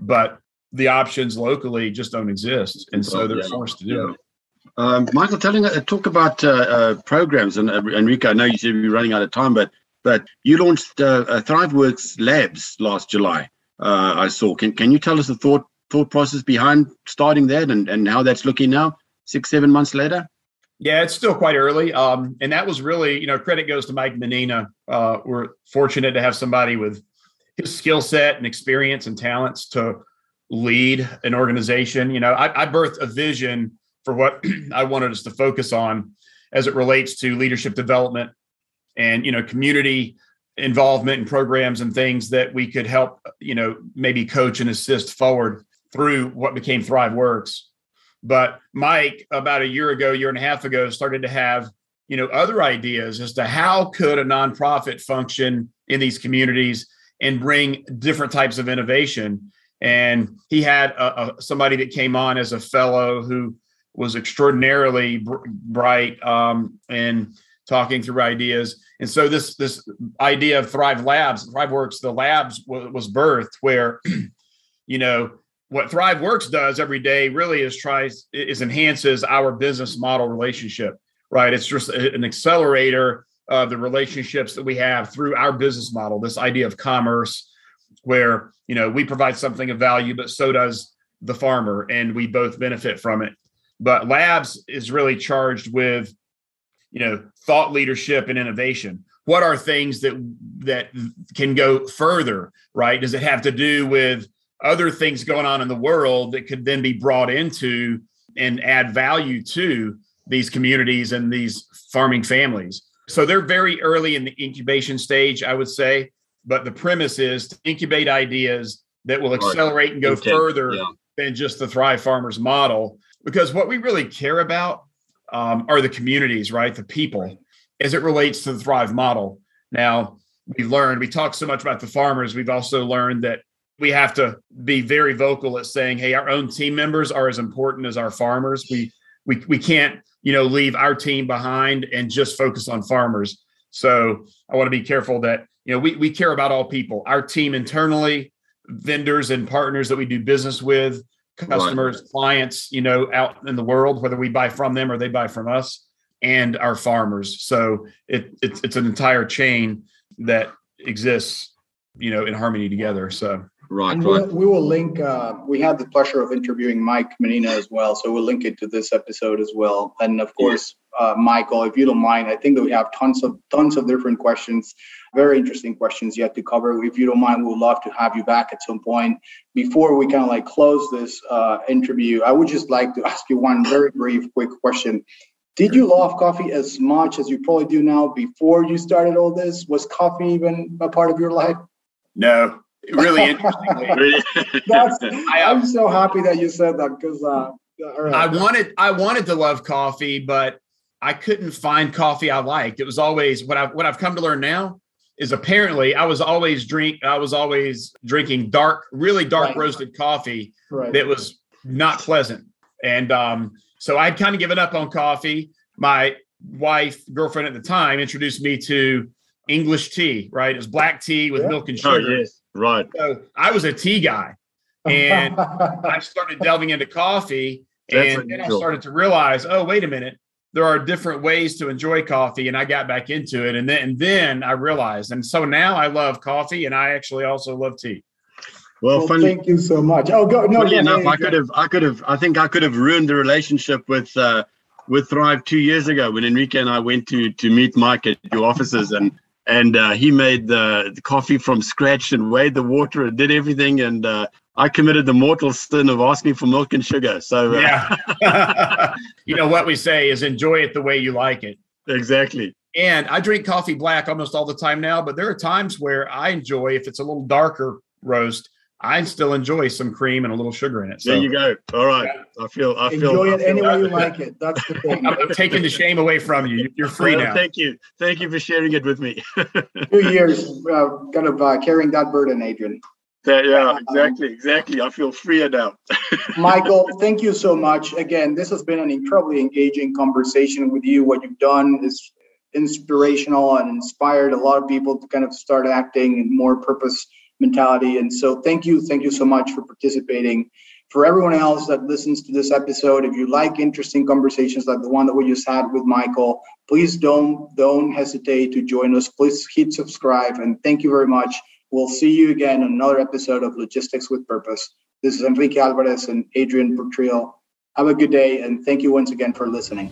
Speaker 4: but the options locally just don't exist, and so they're forced to do it.
Speaker 3: Um, Michael, telling uh, talk about uh, uh, programs, and uh, Enrico, I know you said we're running out of time, but but you launched uh, uh ThriveWorks Labs last July. Uh, I saw. Can can you tell us the thought thought process behind starting that, and and how that's looking now, six seven months later?
Speaker 4: Yeah, it's still quite early, um, and that was really you know credit goes to Mike Menina. Uh, we're fortunate to have somebody with his skill set and experience and talents to lead an organization. You know, I, I birthed a vision for what <clears throat> I wanted us to focus on as it relates to leadership development and you know community involvement and programs and things that we could help you know maybe coach and assist forward through what became Thrive Works. But Mike, about a year ago, year and a half ago, started to have you know other ideas as to how could a nonprofit function in these communities and bring different types of innovation and he had a, a, somebody that came on as a fellow who was extraordinarily br- bright um, and talking through ideas. And so this this idea of Thrive Labs, ThriveWorks, the labs w- was birthed where, <clears throat> you know, what ThriveWorks does every day really is tries is enhances our business model relationship, right? It's just an accelerator of the relationships that we have through our business model. This idea of commerce, where you know we provide something of value but so does the farmer and we both benefit from it. But labs is really charged with you know thought leadership and innovation. What are things that that can go further right? Does it have to do with other things going on in the world that could then be brought into and add value to these communities and these farming families so they're very early in the incubation stage i would say but the premise is to incubate ideas that will accelerate and go further yeah. than just the Thrive Farmers model. Because what we really care about um, are the communities, right? The people as it relates to the Thrive model. Now, we've learned, we talk so much about the farmers, we've also learned that we have to be very vocal at saying, hey, our own team members are as important as our farmers. We we we can't, you know, leave our team behind and just focus on farmers. So I want to be careful that you know, we, we care about all people, our team internally, vendors and partners that we do business with, customers, right. clients, you know, out in the world, whether we buy from them or they buy from us, and our farmers. So it, it's it's an entire chain that exists, you know, in harmony together. So
Speaker 3: Right,
Speaker 2: right. We will link. Uh, we had the pleasure of interviewing Mike Menina as well, so we'll link it to this episode as well. And of course, uh, Michael, if you don't mind, I think that we have tons of tons of different questions, very interesting questions yet to cover. If you don't mind, we'd love to have you back at some point. Before we kind of like close this uh, interview, I would just like to ask you one very brief, quick question. Did you love coffee as much as you probably do now before you started all this? Was coffee even a part of your life?
Speaker 4: No, really <laughs> interestingly.
Speaker 2: That's, <laughs> I, am um, so happy that you said that because uh,
Speaker 4: right. I wanted I wanted to love coffee, but I couldn't find coffee I liked. It was always what I've what I've come to learn now is apparently I was always drink I was always drinking dark, really dark right. roasted coffee right. that was not pleasant. And um, so I'd kind of given up on coffee. My wife, girlfriend at the time, introduced me to English tea, right? It was black tea with yeah. milk and sugar. Oh, yes.
Speaker 3: Right.
Speaker 4: So I was a tea guy, and <laughs> I started delving into coffee, That's and then I started to realize, oh, wait a minute, there are different ways to enjoy coffee, and I got back into it, and then and then I realized, and so now I love coffee, and I actually also love tea.
Speaker 2: Well, well funny, thank you so much. Oh, go no.
Speaker 3: Funny enough, I could have, I could have, I think I could have ruined the relationship with uh, with Thrive two years ago when Enrique and I went to to meet Mike at your offices, and and uh, he made the, the, coffee from scratch and weighed the water and did everything, and uh, I committed the mortal sin of asking for milk and sugar. So
Speaker 4: uh, yeah, <laughs> <laughs> you know what we say is enjoy it the way you like it.
Speaker 3: Exactly.
Speaker 4: And I drink coffee black almost all the time now, but there are times where I enjoy if it's a little darker roast I still enjoy some cream and a little sugar in it.
Speaker 3: So. There you go. All right. Yeah. I feel. I
Speaker 2: feel.
Speaker 3: Enjoy
Speaker 2: it any way you like it. That's the thing. <laughs>
Speaker 4: I'm, taking the shame away from you. You're free well, now.
Speaker 3: Thank you. Thank you for sharing it with me. <laughs>
Speaker 2: Two years, uh, kind of uh, carrying that burden, Adrian.
Speaker 3: That, yeah, um, exactly, exactly. I feel freer now. <laughs>
Speaker 2: Michael, thank you so much. Again, this has been an incredibly engaging conversation with you. What you've done is inspirational and inspired a lot of people to kind of start acting more purpose mentality. And so thank you, thank you so much for participating. For everyone else that listens to this episode, if you like interesting conversations like the one that we just had with Michael, please don't don't hesitate to join us. Please hit subscribe and thank you very much. We'll see you again on another episode of Logistics with Purpose. This is Enrique Alvarez and Adrian Purtill. Have a good day and thank you once again for listening.